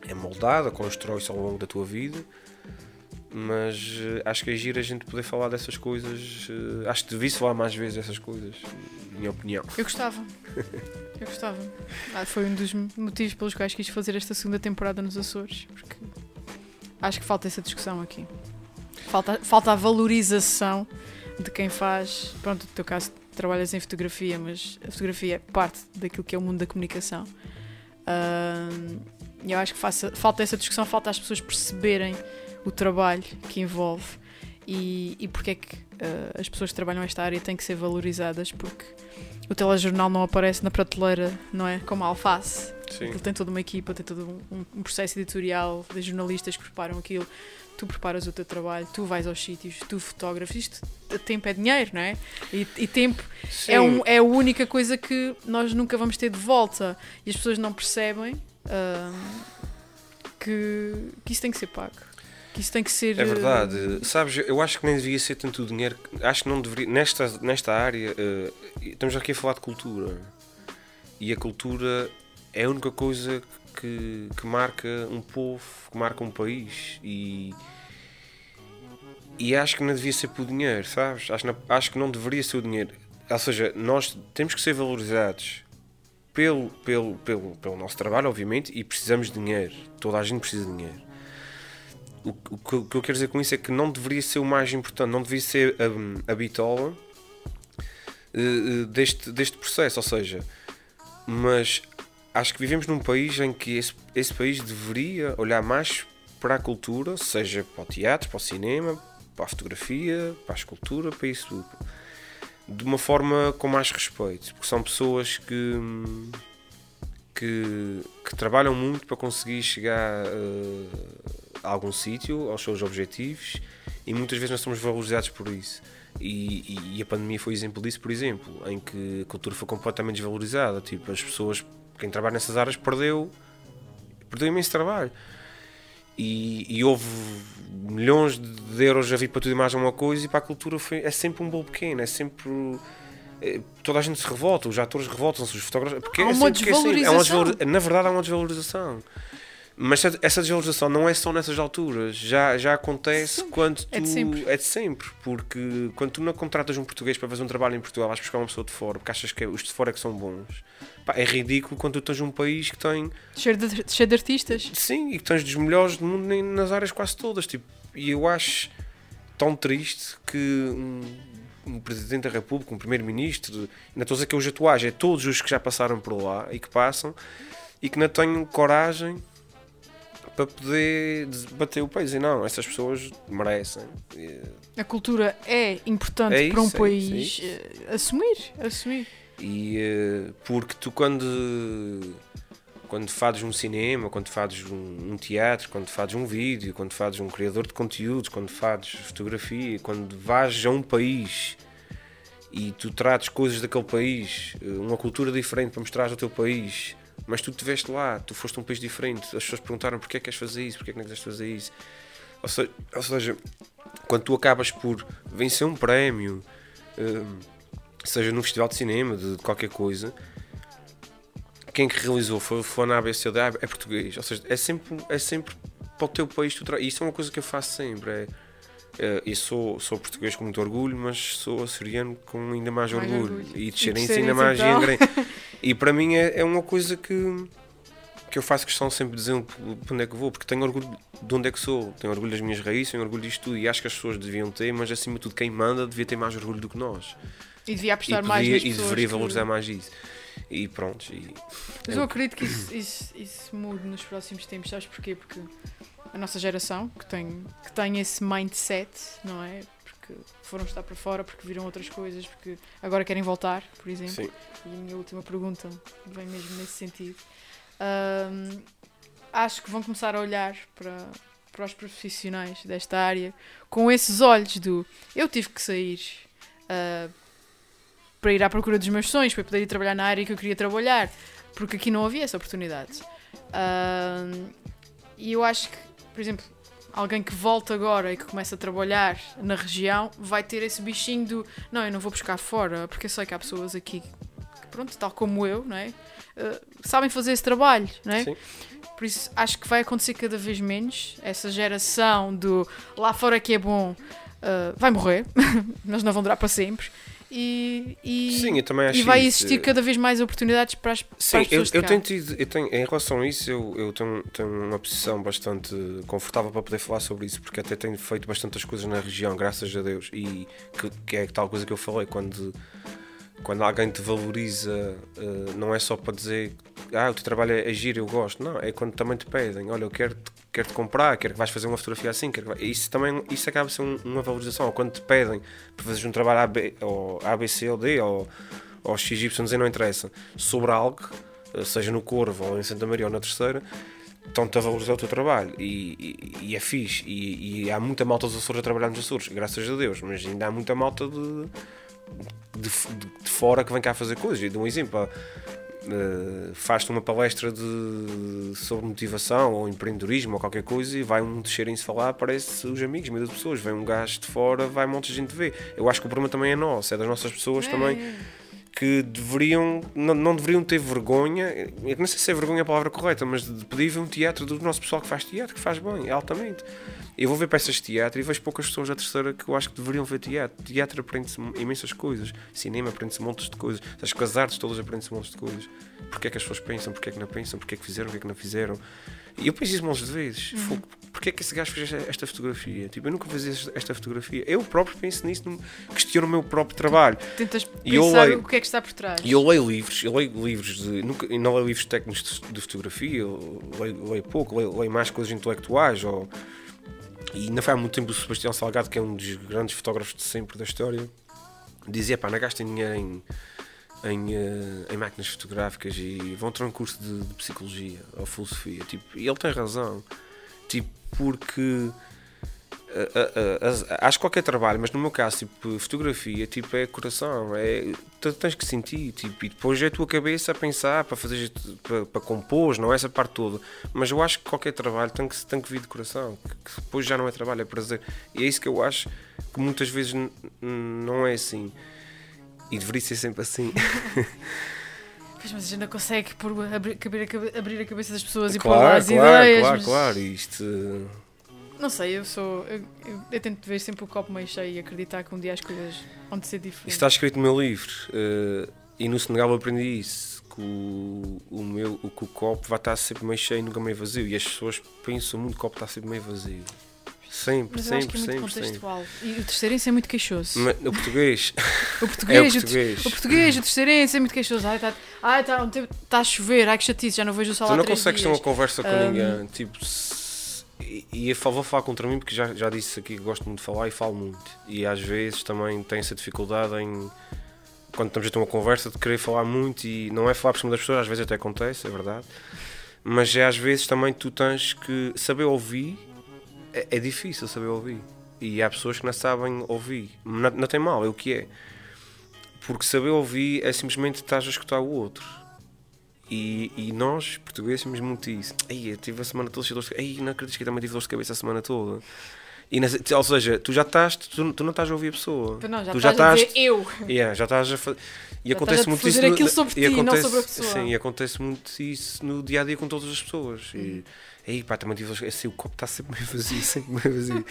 é moldada, constrói-se ao longo da tua vida, mas eh, acho que é giro a gente poder falar dessas coisas. eh, acho que devia-se falar mais vezes dessas coisas, minha opinião. Eu gostava. <laughs> Eu gostava. Ah, foi um dos motivos pelos quais quis fazer esta segunda temporada nos Açores. Porque acho que falta essa discussão aqui. Falta, falta a valorização de quem faz. Pronto, no teu caso, trabalhas em fotografia, mas a fotografia é parte daquilo que é o mundo da comunicação. E eu acho que faça- falta essa discussão, falta as pessoas perceberem o trabalho que envolve e, e porque é que ah, as pessoas que trabalham nesta área têm que ser valorizadas, porque o telejornal não aparece na prateleira, não é? Como a alface. Sim. Ele tem toda uma equipa, tem todo um, um processo editorial de jornalistas que preparam aquilo. Tu preparas o teu trabalho, tu vais aos sítios, tu fotografas. Isto, tempo é dinheiro, não é? E, e tempo é, um, é a única coisa que nós nunca vamos ter de volta. E as pessoas não percebem ahm, que, que isso tem que ser pago. Que isso tem que ser. É verdade, sabes, eu acho que nem devia ser tanto dinheiro, acho que não deveria, nesta, nesta área, eh, estamos aqui a falar de cultura, e a cultura é a única coisa que, que marca um povo, que marca um país, e, e acho que não devia ser por dinheiro, sabes, acho, acho que não deveria ser o dinheiro, ou seja, nós temos que ser valorizados pelo, pelo, pelo, pelo nosso trabalho, obviamente, e precisamos de dinheiro, toda a gente precisa de dinheiro. O, o que- o que eu quero dizer com isso é que não deveria ser o mais importante, não deveria ser hum, a, bitola eh, eh, deste, deste processo, ou seja, mas acho que vivemos num país em que esse, esse país deveria olhar mais para a cultura, seja para o teatro, para o cinema, para a fotografia, para a escultura, para isso tudo, de uma forma com mais respeito, porque são pessoas que, que, que trabalham muito para conseguir chegar eh, a algum sítio, aos seus objetivos, e muitas vezes nós somos valorizados por isso. E, e- e a pandemia foi exemplo disso, por exemplo, em que a cultura foi completamente desvalorizada. Tipo, as pessoas, quem trabalha nessas áreas, perdeu, perdeu imenso trabalho. E, e houve milhões de euros a vir para tudo e mais uma coisa, e para a cultura foi, é sempre um bolo pequeno, é sempre. é, toda a gente se revolta, os atores revoltam-se, os fotógrafos. Porque Há é uma sempre que é assim, é uma desvalorização. desvalor- Na verdade, há uma desvalorização. Mas essa desvalorização não é só nessas alturas, já, já acontece sempre. quando tu. É de sempre. É de sempre, porque quando tu não contratas um português para fazer um trabalho em Portugal, vais buscar uma pessoa de fora, porque achas que os de fora é que são bons. Pá, é ridículo quando tu tens um país que tem. Cheio de, cheio de artistas. Sim, e que tens dos melhores do mundo nas áreas quase todas. Tipo, e eu acho tão triste que um, um Presidente da República, um Primeiro-Ministro, não estou a dizer que é os atuais, é todos os que já passaram por lá e que passam, e que não tenham coragem para poder bater o país. E não, essas pessoas merecem. A cultura é importante É para um isso, é país isso, é assumir. assumir. E eh, porque tu quando quando fazes um cinema, quando fazes um, um teatro, quando fazes um vídeo, quando fazes um criador de conteúdos, quando fazes fotografia, quando vais a um país e tu trates coisas daquele país, eh, uma cultura diferente para mostrar ao teu país, mas tu estiveste lá, tu foste a um país diferente, as pessoas perguntaram porquê é que queres fazer isso, porquê é que não queres fazer isso. Ou seja, ou seja, quando tu acabas por vencer um prémio, eh, seja num festival de cinema, de qualquer coisa, quem que realizou foi, na ABCD, é é português. Ou seja, é sempre, é sempre para o teu país. Tu tra... Isso é uma coisa que eu faço sempre. É, é, eu sou, sou português com muito orgulho, mas sou açoriano com ainda mais, Mais orgulho. orgulho. E E de de ainda mais. então. E para mim é, é uma coisa que, que eu faço questão sempre de dizer para onde é que vou, porque tenho orgulho de onde é que sou, tenho orgulho das minhas raízes, tenho orgulho disto tudo. E acho que as pessoas deviam ter, mas acima de tudo, quem manda devia ter mais orgulho do que nós. E devia E, apostar podia, mais nas e deveria que- valorizar mais isso. E pronto. E, Mas eu acredito que isso, isso, isso mude nos próximos tempos, sabes porquê? Porque a nossa geração, que tem, que tem esse mindset, não é? Porque foram estar para fora, porque viram outras coisas, porque agora querem voltar, por exemplo. sim. E a minha última pergunta vem mesmo nesse sentido. Ahm, acho que vão começar a olhar para, para os profissionais desta área com esses olhos do eu tive que sair ah, para ir à procura dos meus sonhos, para poder ir trabalhar na área que eu queria trabalhar, porque aqui não havia essa oportunidade. E eu acho que, por exemplo, alguém que volta agora e que começa a trabalhar na região vai ter esse bichinho do não, eu não vou buscar fora, porque eu sei que há pessoas aqui que, pronto, tal como eu, não é? Uh, sabem fazer esse trabalho, não é? Sim. Por isso acho que vai acontecer cada vez menos essa geração do lá fora que é bom uh, vai morrer, <laughs> mas não vão durar para sempre. E, e, Sim, eu também acho e vai isso. existir cada vez mais oportunidades para as, para Sim, as eu, pessoas eu cá. tenho tido, eu tenho, em relação a isso, eu, eu tenho, tenho uma posição bastante confortável para poder falar sobre isso, porque até tenho feito bastantes coisas na região, graças a Deus, e que, que é tal coisa que eu falei, quando, quando alguém te valoriza, eh, não é só para dizer, ah, o teu trabalho é, é giro, eu gosto, não, é quando também te pedem, olha, eu quero -te, quero -te comprar, quero que vais fazer uma fotografia assim, isso também, isso acaba um- uma valorização, ou quando te pedem para fazeres um trabalho AB, ou ABC ou D, ou, ou XYZ, não interessa, sobre algo, eh, seja no Corvo, ou em Santa Maria, ou na Terceira, estão-te a valorizar o teu trabalho. E, e- e é fixe. E, e há muita malta dos Açores a trabalhar nos Açores, graças a Deus, mas ainda há muita malta de, de, de- de fora que vem cá fazer coisas. E dou um exemplo. eh, faz-te uma palestra de, sobre motivação ou empreendedorismo ou qualquer coisa e vai um descerem-se falar, aparece os amigos, meio de pessoas, vem um gajo de fora, vai um monte de gente ver. Eu acho que o problema também é nosso, é das nossas pessoas É, também. Que deveriam, não, não deveriam ter vergonha, eu não sei se é vergonha a palavra correta, mas de pedir ver um teatro do nosso pessoal que faz teatro, que faz bem, altamente. Eu vou ver peças de teatro e vejo poucas pessoas da terceira que eu acho que deveriam ver teatro. Teatro aprende-se imensas coisas, cinema aprende-se montes de coisas, acho que as artes todas aprende-se montes de coisas. Porque é que as pessoas pensam, porque é que não pensam, porque é que fizeram, porque é que não fizeram. E eu penso isso montes de vezes. Fogo, Porque é que esse gajo fez esta- fotografia? Tipo, eu nunca fazia esta fotografia. Eu próprio penso nisso, questiono o meu próprio trabalho. Tentas E eu pensar leio- o que é que está por trás. E eu leio livros, eu leio livros de. Nunca, não leio livros técnicos de, de fotografia, eu leio, leio pouco, leio, leio mais coisas intelectuais. Ou, e ainda foi há muito tempo o Sebastião Salgado, que é um dos grandes fotógrafos de sempre da história, dizia: pá, não gastem dinheiro em, em, eh, em máquinas fotográficas e vão ter um curso de, de psicologia ou filosofia. Tipo, e ele tem razão. Porque. eh, eh, eh, acho que qualquer trabalho, mas no meu caso, tipo, fotografia, tipo, é coração, é, tens que sentir, tipo, e depois é a tua cabeça a pensar para fazer, para, para compor, não é essa parte toda. Mas eu acho que qualquer trabalho tem que, tem que vir de coração, que, depois já não é trabalho, é prazer. E é isso que eu acho que muitas vezes não é assim. E deveria ser sempre assim. <laughs> Pois, mas a gente não consegue por abrir, abrir, a cabeça das pessoas e claro, pôr lá as claro, ideias. Claro, mas... claro, isto. Não sei, eu sou. Eu, eu, eu, tento ver sempre o copo meio cheio e acreditar que um dia as coisas vão de ser diferentes. Isso está escrito no meu livro. Uh, e no Senegal eu aprendi isso. Que o, o, meu, que o copo vai estar sempre meio cheio e nunca meio vazio. E as pessoas pensam muito que o copo está sempre meio vazio. Sempre, Mas sempre, acho que é muito sempre, contextual. E o terceirense é muito queixoso. Mas, o português. <laughs> o português, é o português. O, o português, o terceirense é muito queixoso. Ai, está ai, tá, um tá a chover, ai que chatice, já não vejo o sol Tu não consegues dias. ter uma conversa com Um, ninguém. Tipo, e, e eu vou falar contra mim porque já, já disse aqui que gosto muito de falar e falo muito. E às vezes também tenho essa dificuldade em. Quando estamos a ter uma conversa de querer falar muito e não é falar por cima das pessoas, às vezes até acontece, é verdade. Mas é às vezes também tu tens que saber ouvir. É, é difícil saber ouvir. E há pessoas que não sabem ouvir. Não, não tem mal, é o que é. Porque saber ouvir é simplesmente estás a escutar o outro. E, e nós, portugueses, temos muito isso. Aí, eu tive a semana toda cheia de dor. Aí, não acredito que eu também tive dor de cabeça a semana toda. E, na- ou seja, tu já estás, tu, tu não estás a ouvir a pessoa. Não, já tu estás a dizer eu. Yeah, já estás a fazer. E Já acontece estás muito isso. no- sobre e ti, não acontece, sobre a pessoa. Sim, e acontece muito isso no dia a dia com todas as pessoas. Uhum. E aí, pá, também tive. Assim, o copo está sempre meio vazio, <laughs> sempre meio vazio.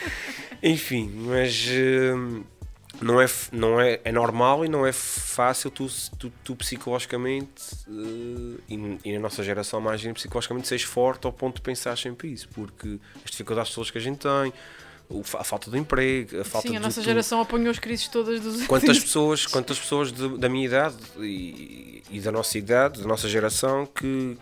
Enfim, mas. hum, não é, não é, é normal e não é fácil tu, tu, tu psicologicamente eh, e, e na nossa geração mais psicologicamente seres forte ao ponto de pensar sempre isso, porque as dificuldades todas que a gente tem, a falta de emprego, a falta Sim, a de nossa tu- geração apanhou as crises todas dos Quantas pessoas, quantas pessoas de- da minha idade e, e da nossa idade, da nossa geração, que,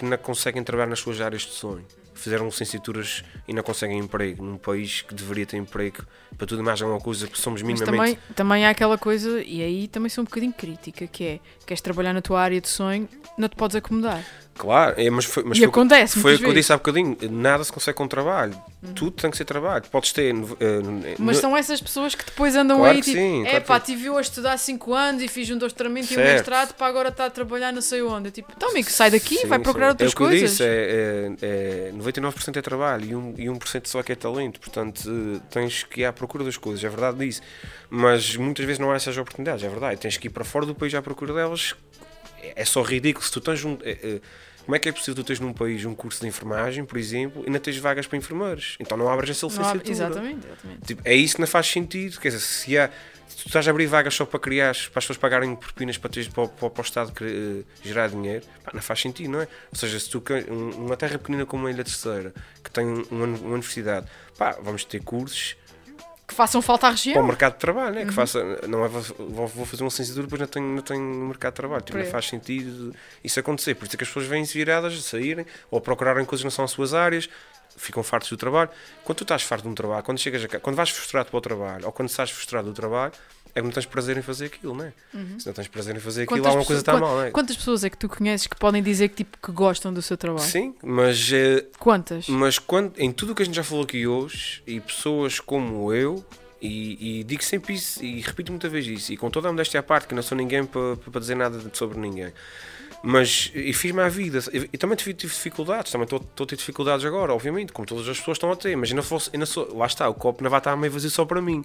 que não conseguem trabalhar nas suas áreas de sonho? Fizeram licenciaturas e não conseguem emprego num país que deveria ter emprego para tudo e mais alguma coisa, que somos Mas minimamente. também, também há aquela coisa, e aí também sou um bocadinho crítica, que é, queres trabalhar na tua área de sonho, não te podes acomodar. Claro, é, mas foi, mas E foi, o que- acontece foi o que eu disse há bocadinho: nada se consegue com trabalho, tudo tem que ser trabalho. Podes ter. eh, Mas no- são essas pessoas que depois andam Claro aí tipo, sim, é claro pá, que- tive eu a estudar 5 anos e fiz um doutoramento e um mestrado para agora estar a trabalhar não sei onde. Eu, Tipo, então amigo, sai daqui, Sim, vai procurar sim. outras é que eu coisas. disse, é, é, é 99% é trabalho e, um, e 1% só é que é talento. Portanto, tens que ir à procura das coisas, é verdade disso. Mas muitas vezes não há essas oportunidades, é verdade. Tens que ir para fora do país à procura delas. É só ridículo se tu tens um. é, como é que é possível tu teres num país um curso de enfermagem, por exemplo, e ainda tens vagas para enfermeiros? Então não abres essa Não licenciatura. exatamente, exatamente. Tipo, é isso que não faz sentido. Quer dizer, se, há, tu estás a abrir vagas só para criar, para as pessoas pagarem propinas para, teres, para, para, para o Estado eh, gerar dinheiro, pá, não faz sentido, não é? Ou seja, se tu um- uma terra pequenina como a Ilha Terceira, que tem um- uma, uma universidade, pá, vamos ter cursos Que façam falta à para o região. mercado de trabalho, né? que Uhum. faça, não é vou, vou fazer uma licenciatura depois não tenho, não tenho mercado de trabalho, tipo, não faz sentido isso acontecer, por isso é que as pessoas vêm-se viradas a saírem ou a procurarem coisas que não são as suas áreas, ficam fartos do trabalho. Quando tu estás farto de um trabalho, quando chegas a quando vais frustrado para o trabalho ou quando estás frustrado do trabalho, é que não tens prazer em fazer aquilo, não é? Se não tens prazer em fazer aquilo, Quantas alguma coisa está mal, não é? Quantas pessoas é que tu conheces que podem dizer que, tipo, que gostam do seu trabalho? Sim, mas eh, Quantas? Mas quando, em tudo o que a gente já falou aqui hoje, e pessoas como eu, e, e digo sempre isso, e repito muitas vezes isso, e com toda a modéstia à parte, que não sou ninguém para, para dizer nada sobre ninguém, mas e fiz-me à vida, e, também tive, tive dificuldades, também estou a ter dificuldades agora, obviamente, como todas as pessoas estão a ter, mas ainda fosse, ainda sou, lá está, o copo não vai estar meio vazio só para mim.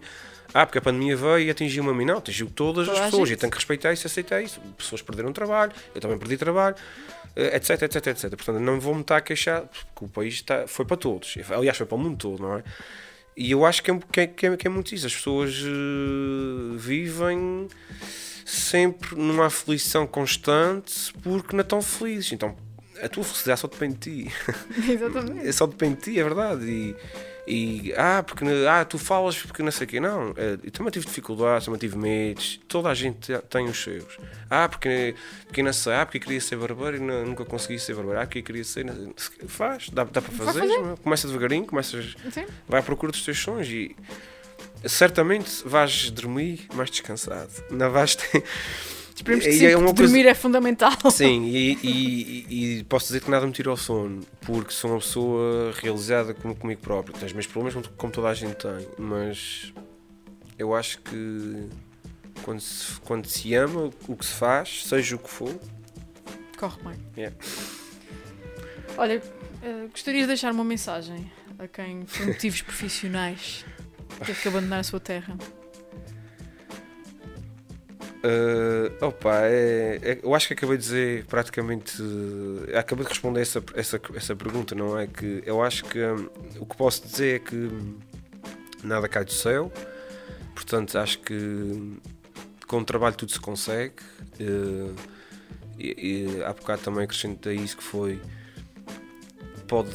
Ah, porque a pandemia veio e atingiu-me a mim, não, atingiu todas Toda as pessoas, e eu tenho que respeitar isso, aceitar isso. Pessoas perderam trabalho, eu também perdi trabalho, eh, etc, etc, etc. Portanto, não vou-me estar a queixar, porque o país está, foi para todos. Aliás, foi para o mundo todo, não é? E eu acho que é, que é, que é, que é muito isso. As pessoas eh, vivem sempre numa aflição constante porque não estão felizes. Então, a tua felicidade só depende de ti. <laughs> Exatamente. É só depende de ti, é verdade. E, e ah, porque ah, tu falas porque não sei o quê. Não, eh, eu também tive dificuldades, também tive medos. Toda a gente te- tem os seus. Ah, porque, porque não sei, ah, porque queria ser barbeiro e não- nunca consegui ser barbeiro. Ah, porque queria ser. Faz, dá, dá para fazer. fazer. é? Começa devagarinho, começas, Sim. vai à procura dos teus sonhos e certamente vais dormir mais descansado. Não vais ter. Esperemos que é uma coisa- dormir é fundamental. Sim, e, e- e- posso dizer que nada me tira o sono, porque sou uma pessoa realizada como comigo próprio. Tenho os meus problemas, como- toda a gente tem, mas eu acho que quando se, quando se ama o que se faz, seja o que for, Corre bem. Yeah. Olha, gostarias de deixar uma mensagem a quem, por motivos profissionais, teve que abandonar a sua terra. Uh, opa, é, é, eu acho que acabei de dizer praticamente. Uh, acabei de responder essa, essa, essa pergunta, não é? Que eu acho que um, o que posso dizer é que nada cai do céu, portanto, acho que com o trabalho tudo se consegue. Uh, e, e há bocado também acrescentei isso que foi. Pode,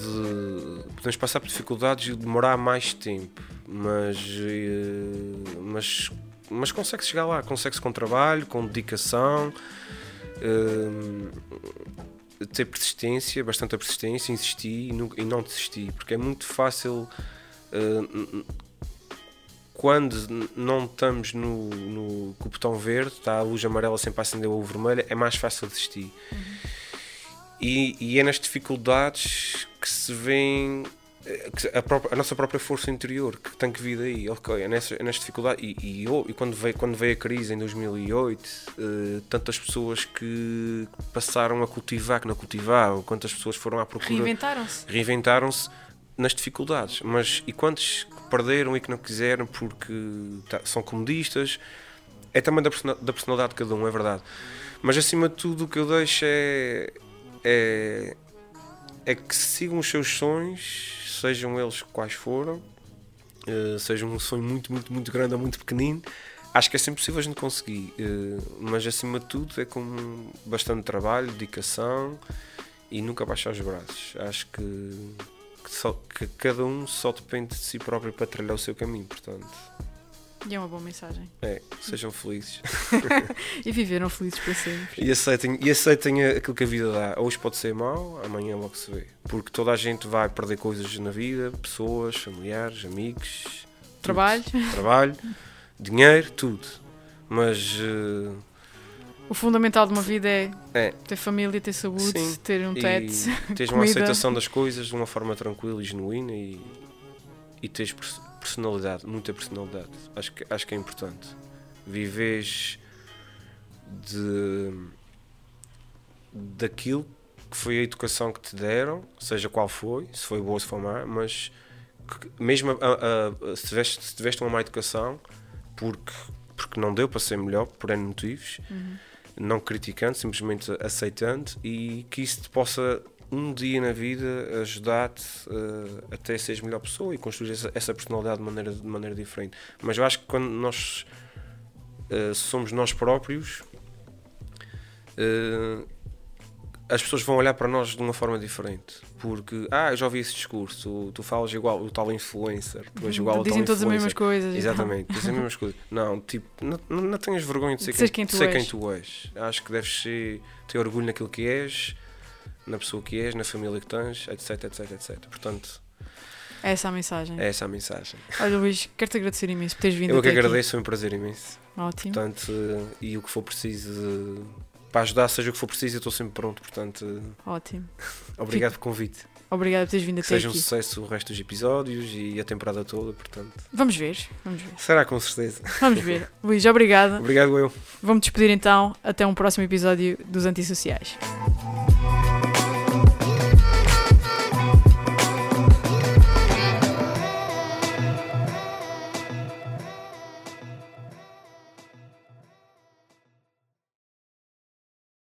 podemos passar por dificuldades e demorar mais tempo, mas, uh, mas mas consegue chegar lá, consegue-se com trabalho, com dedicação, uh, ter persistência, bastante persistência, insistir e, não desistir, porque é muito fácil uh, quando não estamos no, no com o botão verde, está a luz amarela sempre a acender o vermelho, é mais fácil desistir. Uhum. E, e é nas dificuldades que se vêem a, própria, a, nossa própria força interior que tem que vir daí, ok, é nessa, é nessa dificuldade. E, e, e, quando, veio, quando veio a crise em 2008, uh, eh, tantas pessoas que passaram a cultivar, que não cultivavam, quantas pessoas foram à procura. Reinventaram-se. Reinventaram-se nas dificuldades. Mas e quantos que perderam e que não quiseram porque tá, são comodistas? É também da, da personalidade de cada um, é verdade. Mas acima de tudo, o que eu deixo é. é é que sigam os seus sonhos sejam eles quais foram, uh, seja um sonho muito, muito, muito grande ou muito pequenino, acho que é sempre possível a gente conseguir. Uh, mas acima de tudo é com bastante trabalho, dedicação e nunca baixar os braços. Acho que, que, só, que cada um só depende de si próprio para trilhar o seu caminho, portanto. E é uma boa mensagem. É, sejam felizes. <laughs> e viveram felizes para sempre. E aceitem, e aceitem aquilo que a vida dá. Hoje pode ser mau, amanhã logo se vê. Porque toda a gente vai perder coisas na vida, pessoas, familiares, amigos. Trabalho. Tudo. Trabalho, dinheiro, tudo. Mas. Uh... O fundamental de uma vida é, é, ter família, ter saúde, Sim, ter um teto. <laughs> Teres uma aceitação das coisas de uma forma tranquila e genuína e, e teres personalidade, muita personalidade. Acho que, acho que é importante. Vives de daquilo que foi a educação que te deram, seja qual foi, se foi boa ou se foi má, mas que, mesmo a, a, a, se, tiveste, se tiveste uma má educação, porque, porque não deu para ser melhor, por N motivos, uhum. não criticando, simplesmente aceitando, e que isso te possa um dia na vida ajudar-te uh, até seres melhor pessoa e construir essa, essa, personalidade de maneira, de maneira diferente. Mas eu acho que quando nós uh, somos nós próprios, uh, as pessoas vão olhar para nós de uma forma diferente. Porque, ah, eu já ouvi esse discurso, tu, falas igual, o tal influencer, tu és igual ao Dizem todas as mesmas coisas. Exatamente, dizem as mesmas coisas. Não, tipo, não, não tenhas vergonha de ser, quem, quem, tu ser quem tu és. Acho que deves ser, ter orgulho naquilo que és na pessoa que és, na família que tens, etc, etc, etc. Portanto, é essa a mensagem. É essa a mensagem. Olha, Luís, quero-te agradecer imenso por teres vindo Eu que agradeço, foi um prazer imenso. Ótimo. Portanto, e o que for preciso, para ajudar, seja o que for preciso, eu estou sempre pronto. Portanto, Ótimo. <laughs> obrigado Fico... pelo convite. Obrigado por teres vindo até Seja aqui. um sucesso o resto dos episódios e a temporada toda, portanto. Vamos ver, vamos ver. Será com certeza. Vamos ver. <laughs> Luís, obrigado. Obrigado eu. Vamos despedir então. Até um próximo episódio dos Antissociais.